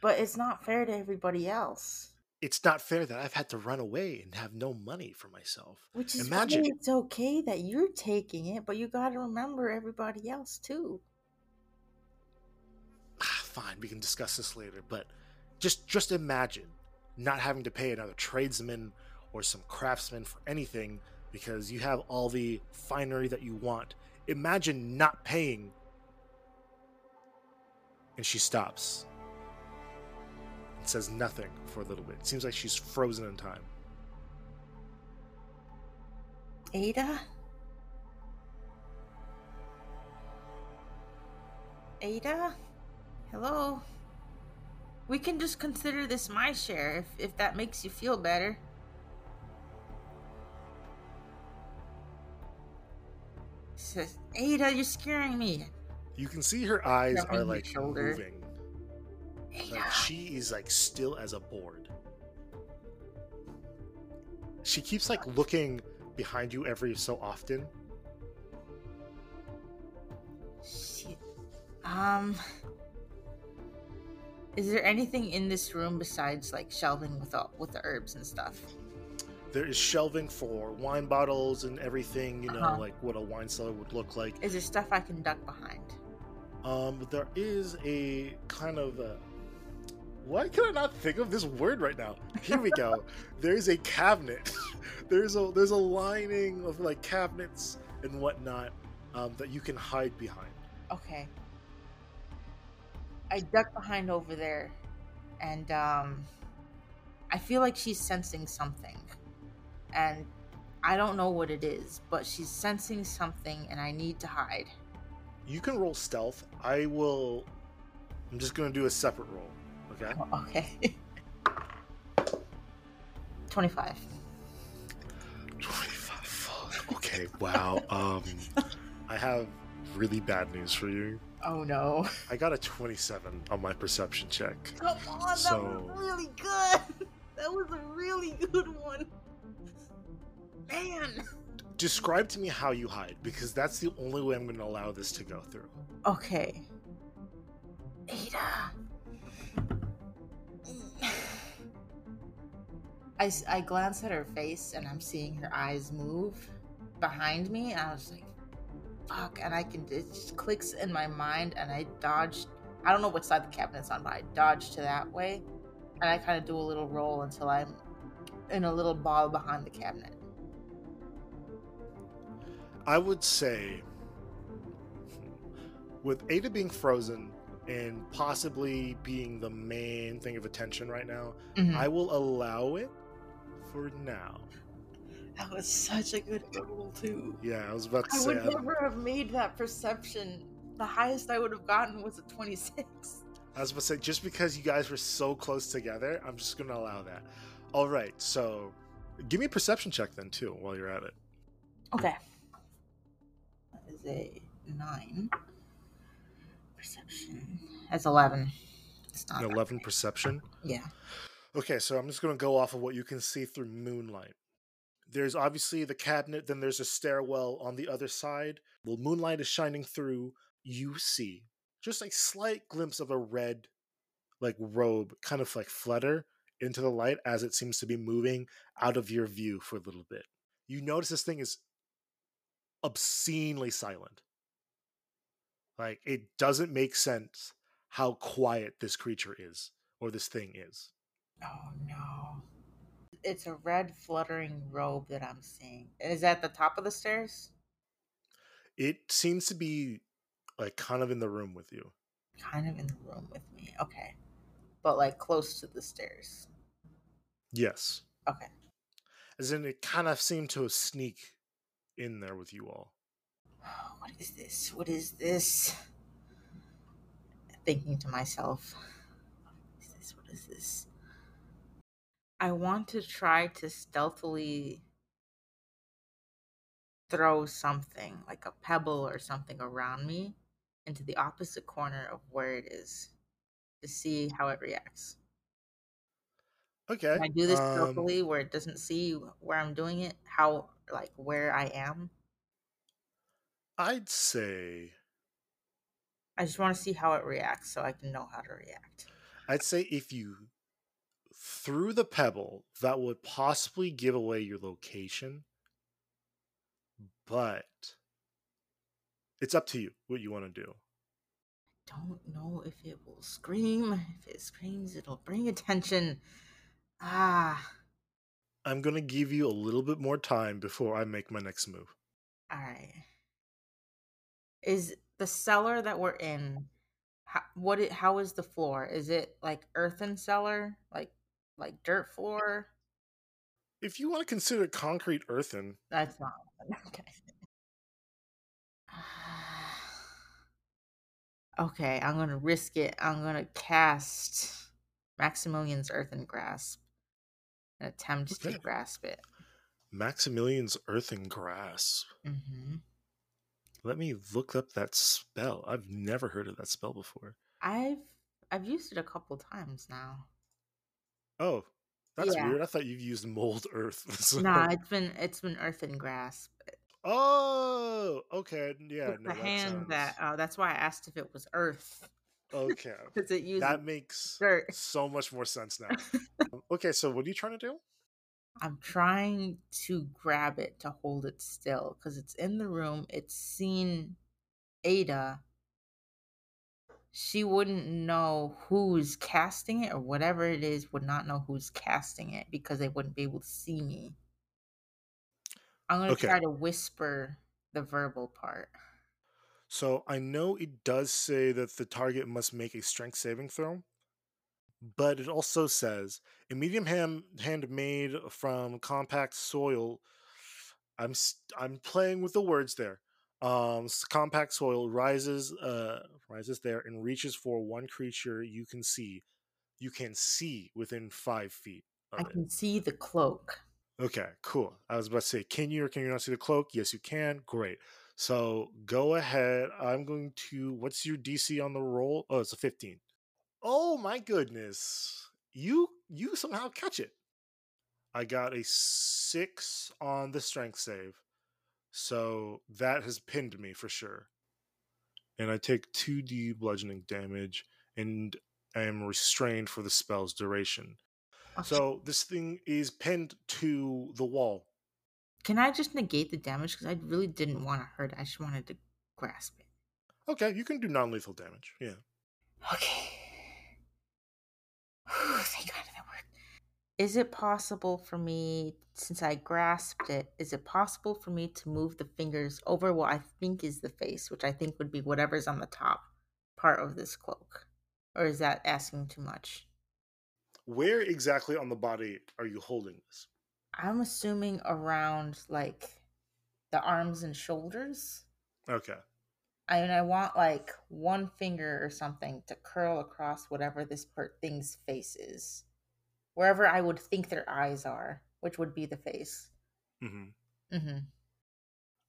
But it's not fair to everybody else. It's not fair that I've had to run away and have no money for myself. Which is Imagine. why it's okay that you're taking it, but you gotta remember everybody else too. Ah, fine, we can discuss this later, but just just imagine not having to pay another tradesman or some craftsman for anything because you have all the finery that you want. Imagine not paying. And she stops. And says nothing for a little bit. It seems like she's frozen in time. Eda? Eda? Hello? We can just consider this my share if, if that makes you feel better. Says, Eda, you're scaring me. You can see her eyes Rubbing are like moving. Eda. Like she is like still as a board. She keeps like looking behind you every so often. Shit. Um. Is there anything in this room besides like shelving with all, with the herbs and stuff? There is shelving for wine bottles and everything, you know, Uh-huh. like what a wine cellar would look like. Is there stuff I can duck behind? Um, there is a kind of a. Why can I not think of this word right now? Here we go. there's a cabinet. there's a there's a lining of like cabinets and whatnot um, that you can hide behind. Okay. I duck behind over there, and um, I feel like she's sensing something, and I don't know what it is, but she's sensing something, and I need to hide. You can roll stealth. I will. I'm just gonna do a separate roll. Okay. Okay. Twenty-five. Twenty-five. Fuck. Okay. Wow. Um, I have really bad news for you. Oh no! I got a 27 on my perception check. Come on, that was really good. That was a really good one. Man. Describe to me how you hide, because that's the only way I'm going to allow this to go through. Okay. Eda. I, s- I glance at her face and I'm seeing her eyes move behind me. And I was like, fuck. And I can, it just clicks in my mind and I dodged. I don't know what side the cabinet's on, but I dodged to that way. And I kind of do a little roll until I'm in a little ball behind the cabinet. I would say, with Eda being frozen and possibly being the main thing of attention right now, Mhm. I will allow it for now. That was such a good roll, too. Yeah, I was about to I say. would I don't- never have made that perception. The highest I would have gotten was a 26. I was about to say, just because you guys were so close together, I'm just going to allow that. All right, so give me a perception check then, too, while you're at it. Okay. That is a 9. Perception. That's 11. It's not. An 11 great. perception. Yeah. Okay, so I'm just going to go off of what you can see through moonlight. There's obviously the cabinet, then there's a stairwell on the other side. The moonlight is shining through. You see just a slight glimpse of a red, like robe, kind of like flutter into the light as it seems to be moving out of your view for a little bit. You notice this thing is obscenely silent. Like it doesn't make sense how quiet this creature is or this thing is. Oh no. It's a red fluttering robe that I'm seeing. Is that the top of the stairs? It seems to be like kind of in the room with you. Kind of in the room with me. Okay. But like close to the stairs. Yes. Okay. As in it kind of seemed to sneak in there with you all. What is this? What is this? Thinking to myself, what is this? What is this? I want to try to stealthily throw something, like a pebble or something, around me into the opposite corner of where it is to see how it reacts. Okay. Can I do this um, stealthily where it doesn't see where I'm doing it? How, like, where I am? I'd say I just want to see how it reacts so I can know how to react. I'd say if you threw the pebble, that would possibly give away your location. But it's up to you what you want to do. don't know if it will scream. If it screams, it'll bring attention. Ah, I'm gonna give you a little bit more time before I make my next move. all right. Is the cellar that we're in? How, what? It, how is the floor? Is it like earthen cellar, like like dirt floor? If you want to consider concrete earthen, That's not okay. Okay, I'm gonna risk it. I'm gonna cast Maximilian's Earthen Grasp and attempt Okay. to grasp it. Maximilian's earthen grasp. hmm Let me look up that spell. I've never heard of that spell before. I've I've used it a couple times now. Oh, that's Yeah. weird. I thought you've used mold earth. So- Nah, it's been it's been Earthen Grasp. Oh, okay. Yeah, no, the that hand sounds- that uh, that's why I asked if it was Earth Okay, because it uses that makes dirt. so much more sense now. okay, so what are you trying to do? I'm trying to grab it to hold it still because it's in the room. It's seen Eda. She wouldn't know who's casting it or whatever it is, would not know who's casting it because they wouldn't be able to see me. I'm going to Okay. try to whisper the verbal part. So I know it does say that the target must make a strength saving throw, but it also says a medium hand, hand made from compact soil. I'm s- I'm playing with the words there. Um, compact soil rises uh rises there and reaches for one creature you can see. You can see within five feet I it. can see the cloak. Okay, cool. I was about to say, can you or can you not see the cloak? Yes, you can. Great. So go ahead. I'm going to. What's your DC on the roll? Oh, it's a 15. Oh my goodness! You you somehow catch it. I got a six on the strength save, so that has pinned me for sure. And I take two D bludgeoning damage, and I am restrained for the spell's duration. Okay. So this thing is pinned to the wall. Can I just negate the damage? Because I really didn't want to hurt. I just wanted to grasp it. Okay, you can do non-lethal damage. Yeah. Okay. Whew, Thank God that worked. Is it possible for me, since I grasped it, is it possible for me to move the fingers over what I think is the face, which I think would be whatever's on the top part of this cloak? Or is that asking too much? Where exactly on the body are you holding this? I'm assuming around like the arms and shoulders. Okay. I mean, I want like one finger or something to curl across whatever this per- thing's face is, wherever I would think their eyes are, which would be the face. hmm Mm-hmm.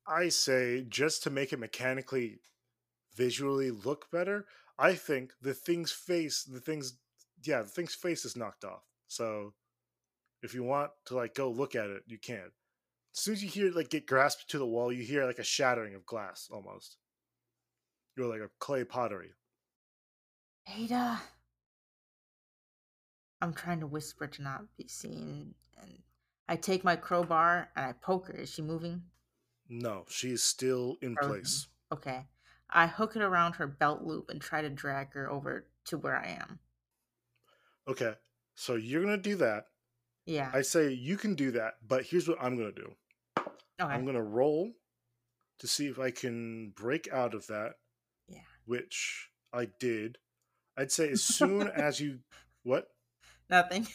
I say just to make it mechanically, visually look better. I think the thing's face, the thing's yeah, the thing's face is knocked off. So if you want to like go look at it, you can. As soon as you hear it like get grasped to the wall, you hear like a shattering of glass almost. You're like a clay pottery. Eda. I'm trying to whisper to not be seen, and I take my crowbar and I poke her. Is she moving? No, she is still in Frozen. place. Okay. I hook it around her belt loop and try to drag her over to where I am. Okay. So you're gonna do that. Yeah. I say you can do that, but here's what I'm gonna do. okay. I'm gonna roll to see if I can break out of that. Yeah. Which I did. I'd say as soon as you what? Nothing.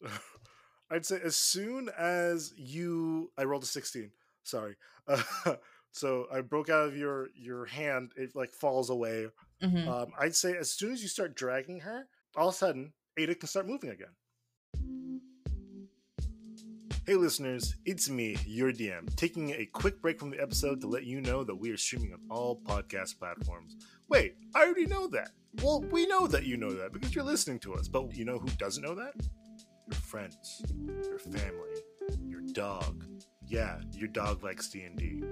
I'd say as soon as you I rolled a 16. Sorry. Uh, so I broke out of your your hand, it like falls away. hmm Um, I'd say as soon as you start dragging her, all of a sudden Eda can start moving again. Hey listeners, it's me, your DM, taking a quick break from the episode to let you know that we are streaming on all podcast platforms. Wait, I already know that. Well, we know that you know that because you're listening to us, but you know who doesn't know that? Your friends, your family, your dog. Yeah, your dog likes D&D.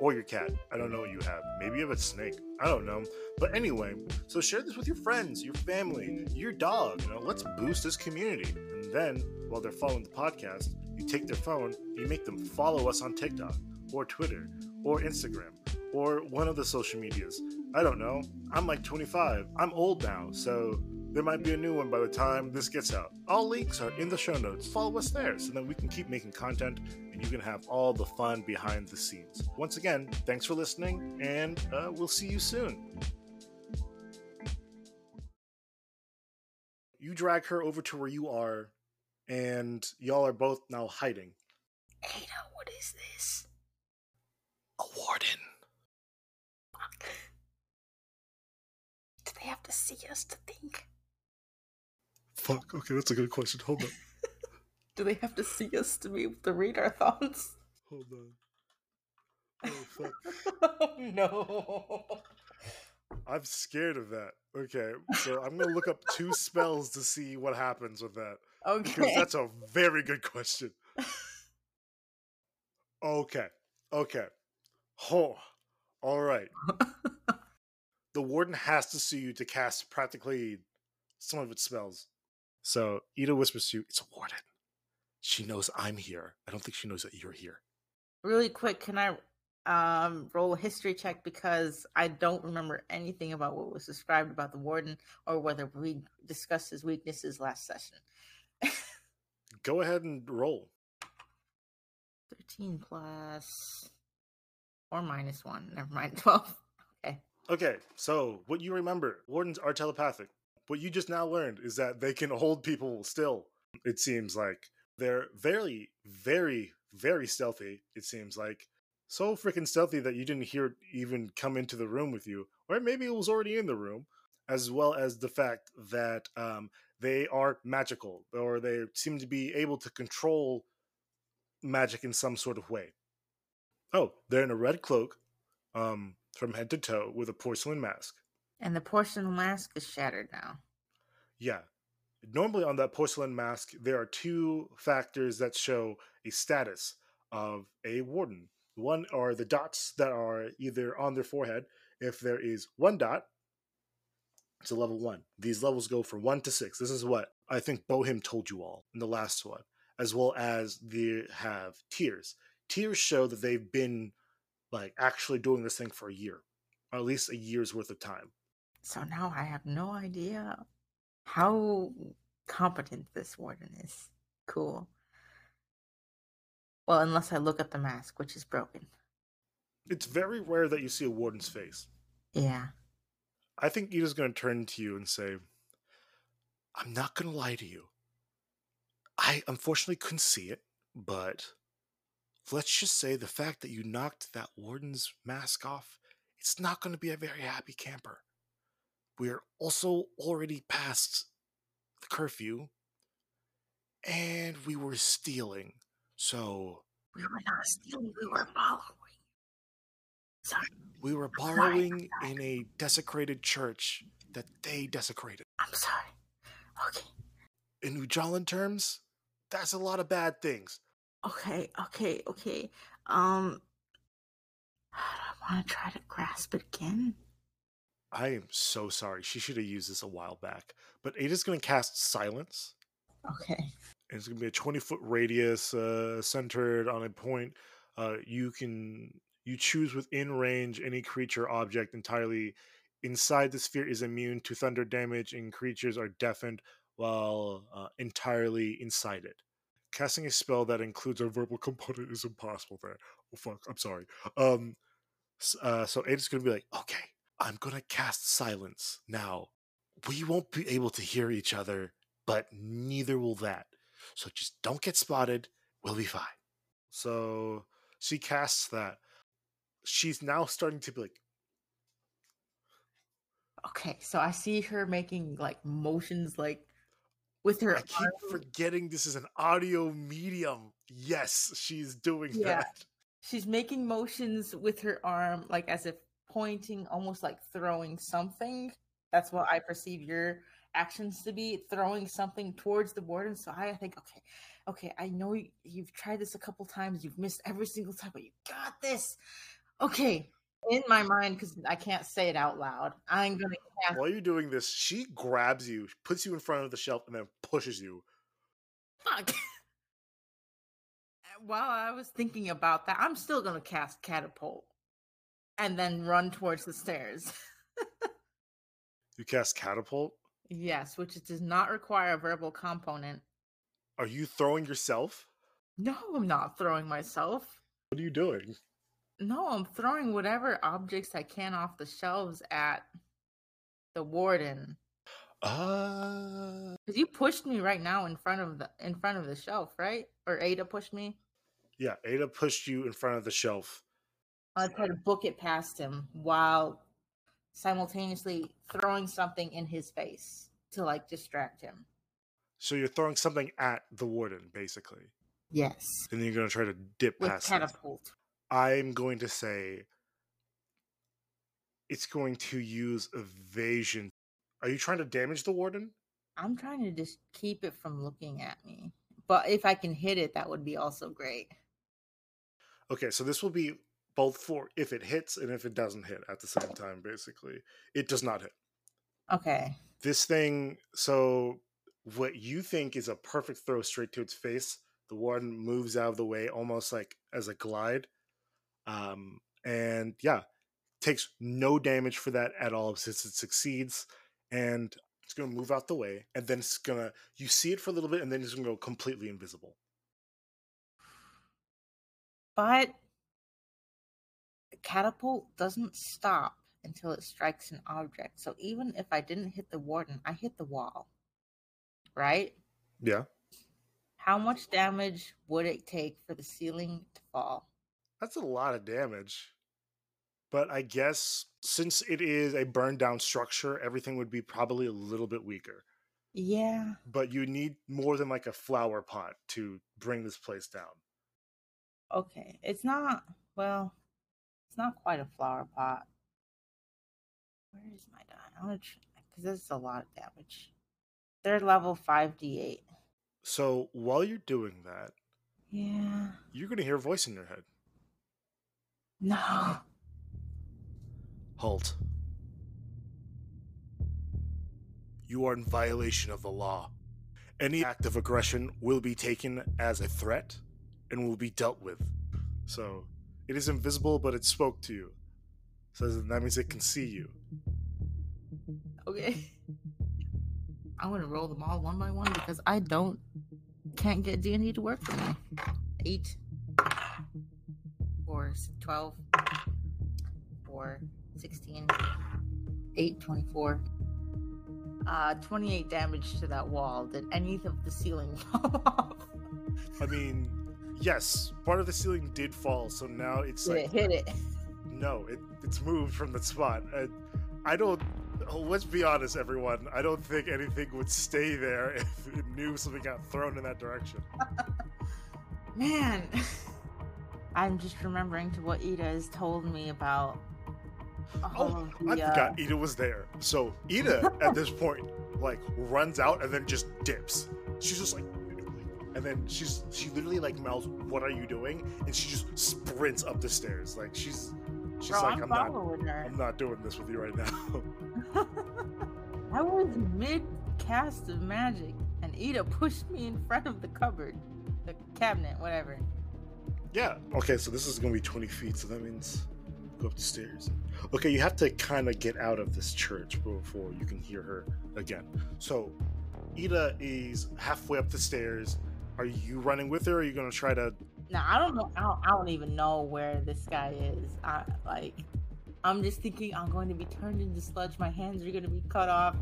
Or your cat. I don't know what you have. Maybe you have a snake. I don't know. But anyway, so share this with your friends, your family, your dog. You know, let's boost this community. And then, while they're following the podcast, you take their phone you make them follow us on TikTok or Twitter or Instagram or one of the social medias. I don't know. I'm like 25. I'm old now, so there might be a new one by the time this gets out. All links are in the show notes. Follow us there so that we can keep making content and you can have all the fun behind the scenes. Once again, thanks for listening, and uh, we'll see you soon. You drag her over to where you are, and y'all are both now hiding. Eda, what is this? A warden. Fuck. Do they have to see us to think? Fuck. Okay, that's a good question. Hold on. Do they have to see us to be able to read our thoughts? Hold on. Oh fuck. oh no. I'm scared of that. Okay, so I'm gonna look up two spells to see what happens with that. Okay. that's a very good question. Okay. Okay. Oh. All right. the warden has to sue you to cast practically some of its spells. So Eda whispers to you, it's a warden. She knows I'm here. I don't think she knows that you're here. really quick, can I um roll a history check because I don't remember anything about what was described about the warden or whether we discussed his weaknesses last session. Go ahead and roll. 13 plus or minus 1. Never mind. 12. Okay. Okay, so what you remember, wardens are telepathic. What you just now learned is that they can hold people still. It seems like they're very, very, very stealthy. It seems like so freaking stealthy that you didn't hear it even come into the room with you, or maybe it was already in the room. As well as the fact that um, they are magical, or they seem to be able to control magic in some sort of way. Oh, they're in a red cloak, um, from head to toe with a porcelain mask. And the porcelain mask is shattered now. Yeah. Normally on that porcelain mask, there are two factors that show a status of a warden. One are the dots that are either on their forehead. If there is one dot, it's a level one. These levels go from one to six. This is what I think Bohim told you all in the last one, as well as they have tiers. Tiers show that they've been like actually doing this thing for a year, or at least a year's worth of time. So now I have no idea how competent this warden is. Cool. Well, unless I look at the mask, which is broken. It's very rare that you see a warden's face. Yeah. I think Eda's going to turn to you and say, I'm not going to lie to you. I unfortunately couldn't see it, but let's just say the fact that you knocked that warden's mask off, it's not going to be a very happy camper. We're also already past the curfew, and we were stealing. So We were not stealing, we were following. Sorry, we were borrowing in a desecrated church that they desecrated. I'm sorry. Okay. in Ujalan terms, that's a lot of bad things. Okay, okay, okay. Um I don't want to try to grasp it again. I am so sorry. She should have used this a while back. But Eda's going to cast Silence. Okay. And it's going to be a 20 foot radius uh, centered on a point. Uh, you can you choose within range any creature object entirely inside the sphere is immune to thunder damage and creatures are deafened while uh, entirely inside it. Casting a spell that includes a verbal component is impossible there. Oh fuck, I'm sorry. Um uh, so Eda's gonna be like, okay, I'm gonna cast silence now. We won't be able to hear each other, but neither will that. So just don't get spotted. We'll be fine. So she casts that. She's now starting to be like, Okay, so I see her making like motions like with her I keep arm. forgetting this is an audio medium. Yes, she's doing Yeah. that. She's making motions with her arm like as if pointing almost like throwing something. That's what I perceive your actions to be, throwing something towards the warden. So I think, okay, okay, I know you, you've tried this a couple times, you've missed every single time, but you got this. Okay. In my mind, because I can't say it out loud, I'm gonna cast While you're doing this, she grabs you, puts you in front of the shelf, and then pushes you. fuck. While I was thinking about that, I'm still gonna cast catapult and then run towards the stairs. You cast catapult. Yes, which does not require a verbal component. Are you throwing yourself? No, I'm not throwing myself. What are you doing? No, I'm throwing whatever objects I can off the shelves at the warden. Uh Cause you pushed me right now in front of the in front of the shelf, right? Or Eda pushed me. yeah, Eda pushed you in front of the shelf. I tried to book it past him while simultaneously throwing something in his face to like distract him. So you're throwing something at the warden, basically. Yes. And then you're gonna try to dip With past catapult. I'm going to say it's going to use evasion. Are you trying to damage the warden? I'm trying to just keep it from looking at me. But if I can hit it, that would be also great. Okay, so this will be both for if it hits and if it doesn't hit at the same time, basically. It does not hit. Okay. This thing, so what you think is a perfect throw straight to its face, the warden moves out of the way almost like as a glide. Um, and yeah, takes no damage for that at all since it succeeds. And it's going to move out the way. And then it's going to, you see it for a little bit, and then it's going to go completely invisible. But catapult doesn't stop until it strikes an object. So even if I didn't hit the warden, I hit the wall. Right? Yeah. How much damage would it take for the ceiling to fall? That's a lot of damage. But I guess since it is a burned down structure, everything would be probably a little bit weaker. Yeah. But you need more than like a flower pot to bring this place down. Okay. It's not, well, it's not quite a flower pot. Where is my die? I'm going to try, because this is a lot of damage. Third level 5d8. So while you're doing that, Yeah. you're going to hear a voice in your head. No. Halt. You are in violation of the law. Any act of aggression will be taken as a threat and will be dealt with. So it is invisible, but it spoke to you. So that means it can see you. Okay. I'm gonna roll them all one by one because I don't can't get D and D to work for me. Eight, four, 12, four, 16, 8, 24. Uh, 28 damage to that wall. Did any of the ceiling fall off? I mean, yes, part of the ceiling did fall, so now it's Did like it hit it? no, it, it's moved from the spot. I, I don't. oh, Let's be honest, everyone. I don't think anything would stay there if it knew something got thrown in that direction. Man, I'm just remembering to what Eda has told me about. Oh, of I the, uh, forgot Eda was there. So Eda, at this point, like runs out and then just dips. She's just like, and then she's she literally like mouths, "What are you doing?" And she just sprints up the stairs. Like she's she's Bro, like, I'm "I'm not, her. I'm not doing this with you right now." I was mid cast of magic, and Eda pushed me in front of the cupboard, the cabinet, whatever. Yeah. Okay, so this is gonna be 20 feet, so that means go up the stairs. Okay, you have to kind of get out of this church before you can hear her again. So, Eda is halfway up the stairs. Are you running with her? Or are you gonna try to? Now I don't know. I don't, I don't even know where this guy is. I like. I'm just thinking I'm going to be turned into sludge. My hands are going to be cut off.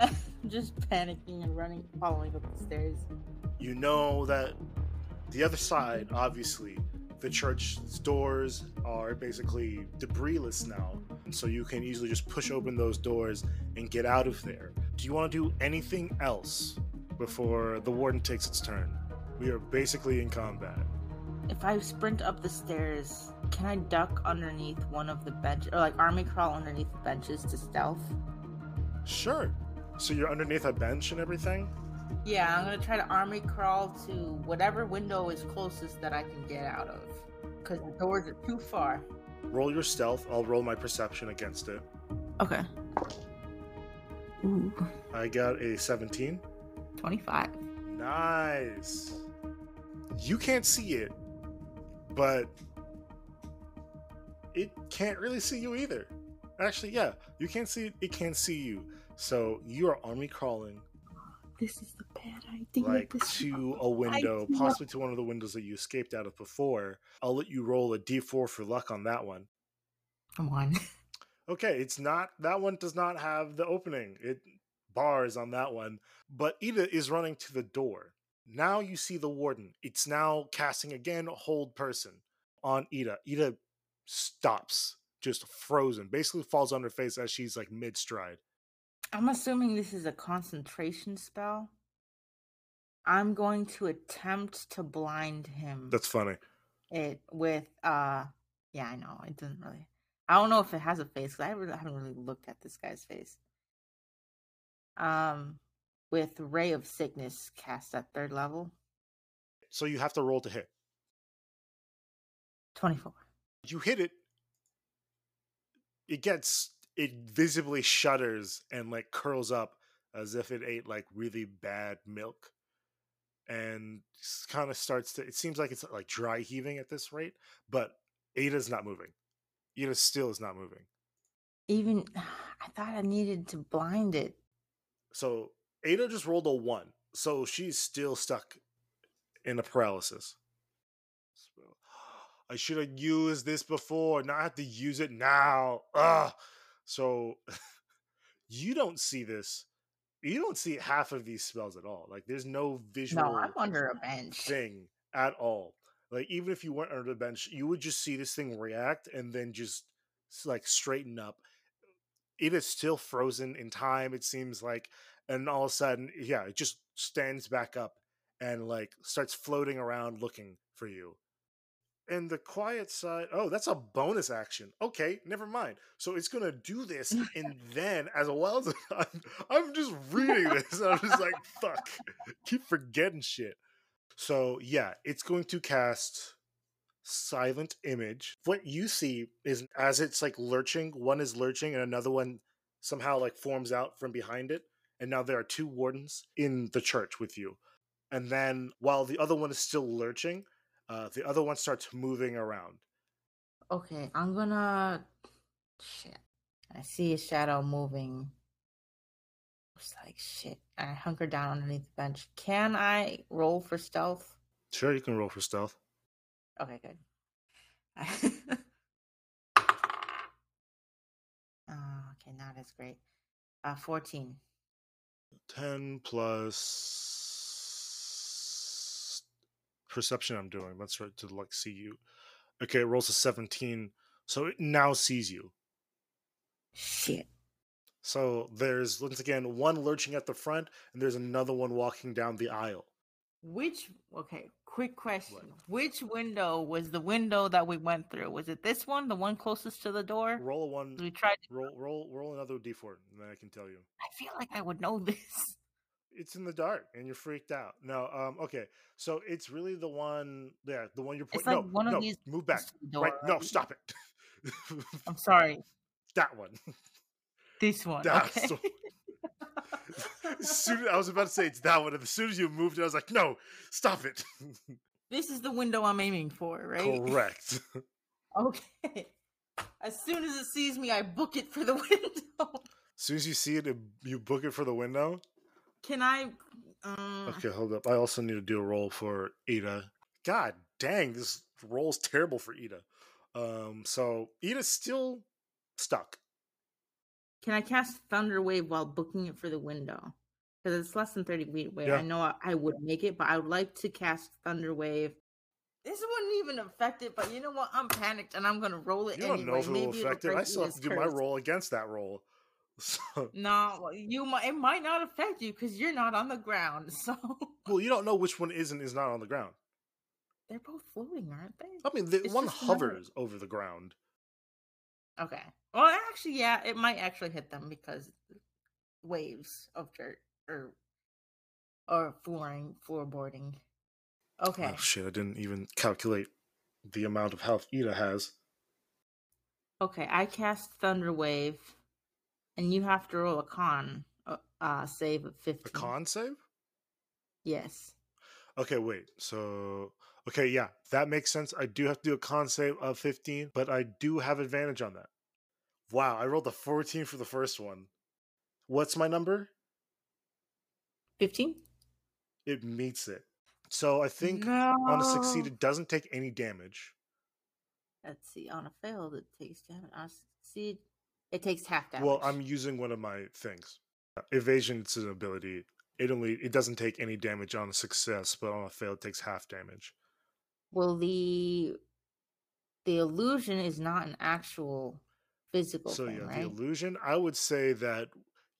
just panicking and running, following up the stairs. You know that the other side, obviously, the church's doors are basically debrisless now, so you can easily just push open those doors and get out of there. Do you want to do anything else before the warden takes its turn? We are basically in combat. If I sprint up the stairs, can I duck underneath one of the bench or like army crawl underneath the benches to stealth? Sure. So you're underneath a bench and everything? Yeah, I'm gonna try to army crawl to whatever window is closest that I can get out of. Because the doors are too far. Roll your stealth. I'll roll my perception against it. Okay. Ooh, I got a 17. 25. Nice. You can't see it, but it can't really see you either. Actually, yeah, you can't see it. It can't see you. So you are army crawling This is the bad idea. like to a window, idea. possibly to one of the windows that you escaped out of before. I'll let you roll a d4 for luck on that one. One. Okay, it's not that one does not have the opening. It bars on that one, but Eda is running to the door. Now you see the warden. It's now casting again hold person on Eda. Eda stops, just frozen, basically falls on her face as she's like mid stride. I'm assuming this is a concentration spell. I'm going to attempt to blind him. That's funny. it with uh yeah i know it doesn't really i don't know if it has a face 'cause i really haven't really looked at this guy's face um with ray of sickness cast at third level So you have to roll to hit. 24 you hit it it gets it visibly shudders and like curls up as if it ate like really bad milk and kind of starts to it seems like it's like dry heaving at this rate but Eda's not moving Eda still is not moving even i thought i needed to blind it so Eda just rolled a one so she's still stuck in a paralysis I should have used this before. Now I have to use it now. Ugh. So you don't see this. You don't see half of these spells at all. Like there's no visual no i'm under a bench thing at all. Like even if you weren't under the bench, you would just see this thing react and then just like straighten up. It is still frozen in time. It seems like, and all of a sudden, yeah, it just stands back up and like starts floating around looking for you. And the quiet side, oh, that's a bonus action. Okay, never mind. So it's gonna do this, and then as well as I'm, I'm just reading this, I'm just like, fuck, keep forgetting shit. So yeah, it's going to cast silent image. What you see is as it's like lurching, one is lurching and another one somehow like forms out from behind it. And now there are two wardens in the church with you. And then while the other one is still lurching, uh, the other one starts moving around. okay i'm gonna shit i see a shadow moving it's like shit i hunker down underneath the bench can i roll for stealth Sure, you can roll for stealth. Okay, good. oh, okay, not as great. Uh, 14. 10 plus perception I'm doing. Let's right to like see you. Okay, it rolls a 17. So it now sees you. Shit. So there's once again one lurching at the front, and there's another one walking down the aisle. Which, okay, quick question. Which window was the window that we went through? Was it this one, the one closest to the door? Roll a one. We tried to, Roll, roll, roll another d4, and then I can tell you. I feel like I would know this. It's in the dark, and you're freaked out. No, um, okay. So it's really the one, yeah, the one you're pointing. like no, one of no, these move back. to Right? No, stop it. I'm sorry. that one. This one. That's okay. soon I was about to say it's that one, and as soon as you moved, it, I was like, no, stop it. this is the window I'm aiming for, right? Correct. Okay. As soon as it sees me, I book it for the window. As soon as you see it- you book it for the window. Can I? Um, Okay, hold up. I also need to do a roll for Eda. God dang, this roll's terrible for Eda. Um, so Eda's still stuck. Can I cast Thunder Wave while booking it for the window? Because it's less than 30 feet away. Yeah. I know I, I would make it, but I would like to cast Thunder Wave. This wouldn't even affect it, but you know what? I'm panicked and I'm going to roll it You don't anyway. know if it will Maybe affect it. I still have to do my roll against that roll. So, No, you might. It might not affect you because you're not on the ground. So well, you don't know which one is and is not on the ground. they're both floating, aren't they? I mean, the It's one hovers over the ground. Okay. Well, actually, yeah, it might actually hit them because waves of dirt or or flooring, floorboarding. Okay. Oh shit! I didn't even calculate the amount of health Eda has. Okay, I cast Thunder Wave, and you have to roll a con uh, uh save of 15. A con save? Yes. Okay, wait. So, okay, yeah, that makes sense. I do have to do a con save of 15, but I do have advantage on that. Wow, I rolled a 14 for the first one. What's my number? 15? It meets it. So I think on a succeed, it doesn't take any damage. Let's see. On a failed, it takes damage. On a succeed, it takes half damage. Well, I'm using one of my things. Uh, evasion is an ability. It only it doesn't take any damage on a success, but on a fail, it takes half damage. Well, the the illusion is not an actual physical So thing, yeah, the illusion. I would say that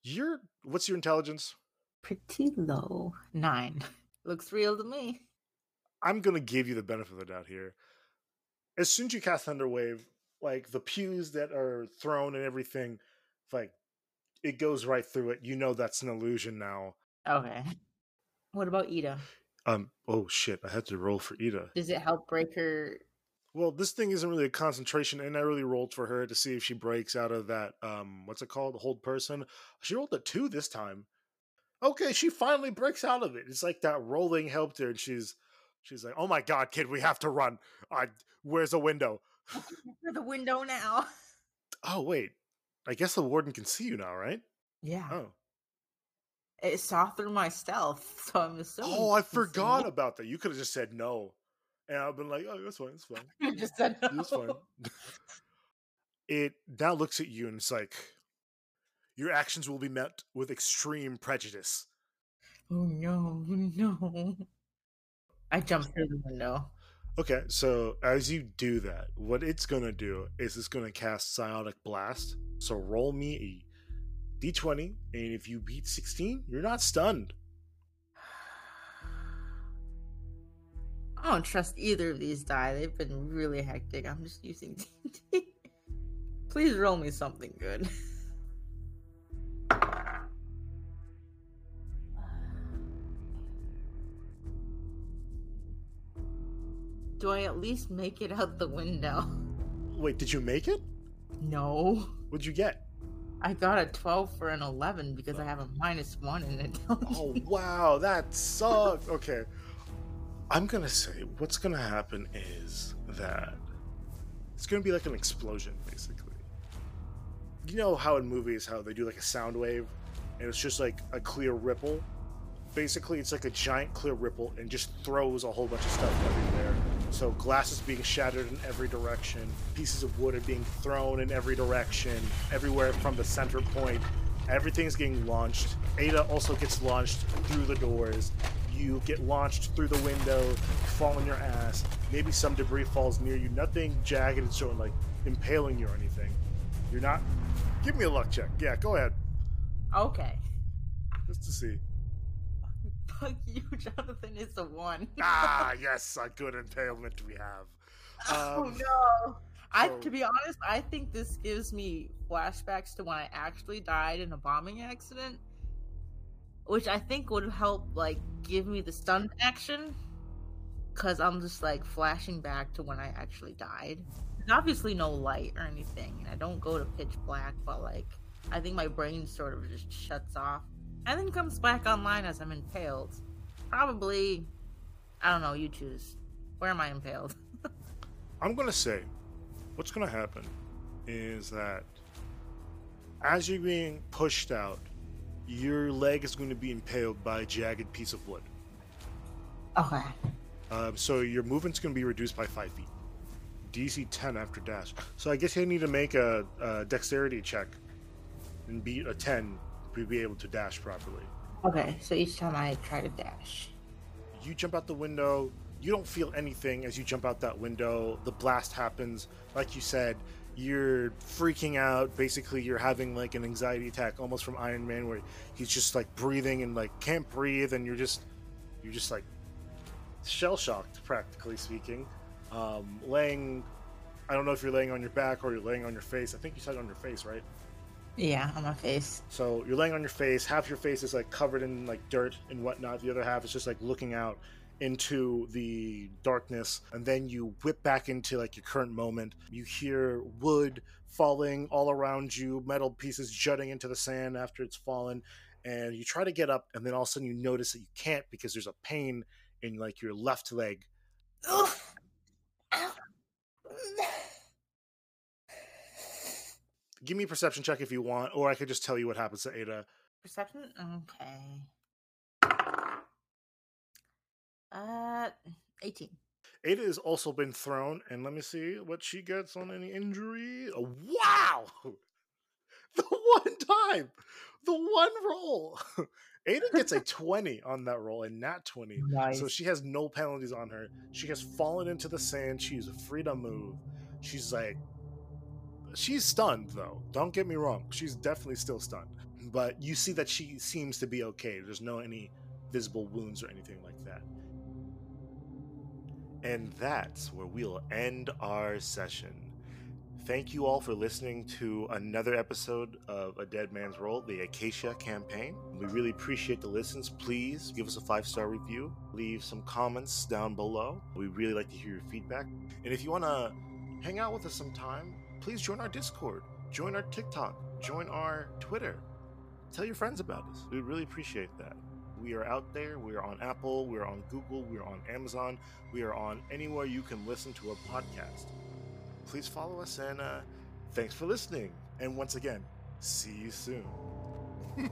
you're. What's your intelligence? Pretty low. Nine. Looks real to me. I'm gonna give you the benefit of the doubt here. As soon as you cast Thunderwave, like the pews that are thrown and everything, like it goes right through it. You know that's an illusion now. Okay. What about Eda? Um. Oh shit! I had to roll for Eda. Does it help break her? Well, this thing isn't really a concentration, and I really rolled for her to see if she breaks out of that. Um, what's it called? Hold person. She rolled a two this time. Okay, she finally breaks out of it. It's like that rolling helped her, and she's she's like, "Oh my god, kid, we have to run. I where's a window? Through the window now. Oh wait, I guess the warden can see you now, right? Yeah. Oh, It saw through my stealth, so I'm assuming. oh, I it can see forgot about that. You could have just said no, and I've been like, "Oh, that's fine, that's fine." I just said no. It's fine. it now looks at you and it's like, your actions will be met with extreme prejudice. Oh no, oh, no. I jumped through the window. Okay, so as you do that, what it's gonna do is it's gonna cast Psionic Blast. So roll me a d20, and if you beat 16, you're not stunned. I don't trust either of these die. They've been really hectic. I'm just using D&D. Please roll me something good. Do I at least make it out the window? Wait, did you make it? No. What'd you get? I got a 12 for an 11 because I have a minus 1 in it. Oh wow, that sucked. Okay. I'm gonna say what's gonna happen is that it's gonna be like an explosion, basically. You know how in movies how they do like a sound wave and it's just like a clear ripple? Basically it's like a giant clear ripple and just throws a whole bunch of stuff everywhere. So glass is being shattered in every direction, pieces of wood are being thrown in every direction, everywhere from the center point. Everything's getting launched. Eda also gets launched through the doors. You get launched through the window, fall on your ass. Maybe some debris falls near you. Nothing jagged and showing like impaling you or anything. You're not. Give me a luck check. Yeah, go ahead. Okay. Just to see. Fuck you, Jonathan. is the 1. Ah, yes, a good impalement we have. oh Um, no. I to be honest, I think this gives me flashbacks to when I actually died in a bombing accident. Which I think would help like give me the stun action. Cause I'm just like flashing back to when I actually died. There's obviously no light or anything, and I don't go to pitch black, but like I think my brain sort of just shuts off. And then comes back online as I'm impaled. Probably I don't know, you choose. Where am I impaled? I'm gonna say, what's gonna happen is that as you're being pushed out, your leg is going to be impaled by a jagged piece of wood. Okay. Um, so your movement's going to be reduced by five feet. DC 10 after dash. So I guess you need to make a, a dexterity check and beat a 10 to be able to dash properly. Okay, so each time I try to dash. You jump out the window. You don't feel anything as you jump out that window. The blast happens. Like you said, you're freaking out. Basically, you're having like an anxiety attack, almost from Iron Man, where he's just like breathing and like can't breathe, and you're just, you're just like shell shocked, practically speaking. Um, laying, I don't know if you're laying on your back or you're laying on your face. I think you said on your face, right? Yeah, on my face. So you're laying on your face. Half your face is like covered in like dirt and whatnot. The other half is just like looking out into the darkness. And then you whip back into like your current moment. You hear wood falling all around you, metal pieces jutting into the sand after it's fallen. And you try to get up, and then all of a sudden you notice that you can't because there's a pain in like your left leg. Give me a perception check if you want, or I could just tell you what happens to Eda. Perception? Okay. Uh, 18. Eda has also been thrown, and let me see what she gets on any injury. Oh, wow! The one time, the one roll. Eda gets a 20 on that roll and not 20. Nice. So she has no penalties on her. She has fallen into the sand. She's free to move. She's like, she's stunned though. Don't get me wrong. She's definitely still stunned. But you see that she seems to be okay. There's no any visible wounds or anything like that. And that's where we'll end our session. Thank you all for listening to another episode of A Dead Man's Roll, the Acacia campaign. We really appreciate the listens. Please give us a five star review, leave some comments down below. We really like to hear your feedback. And if you want to hang out with us sometime, please join our Discord, join our TikTok, join our Twitter. Tell your friends about us. We really appreciate that. We are out there. We are on Apple. We are on Google. We are on Amazon. We are on anywhere you can listen to a podcast. Please follow us and uh, thanks for listening. And once again, see you soon.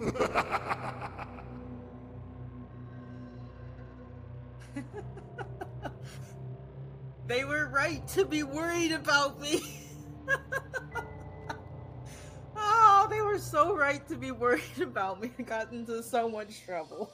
They were right to be worried about me. oh, they were so right to be worried about me. I got into so much trouble.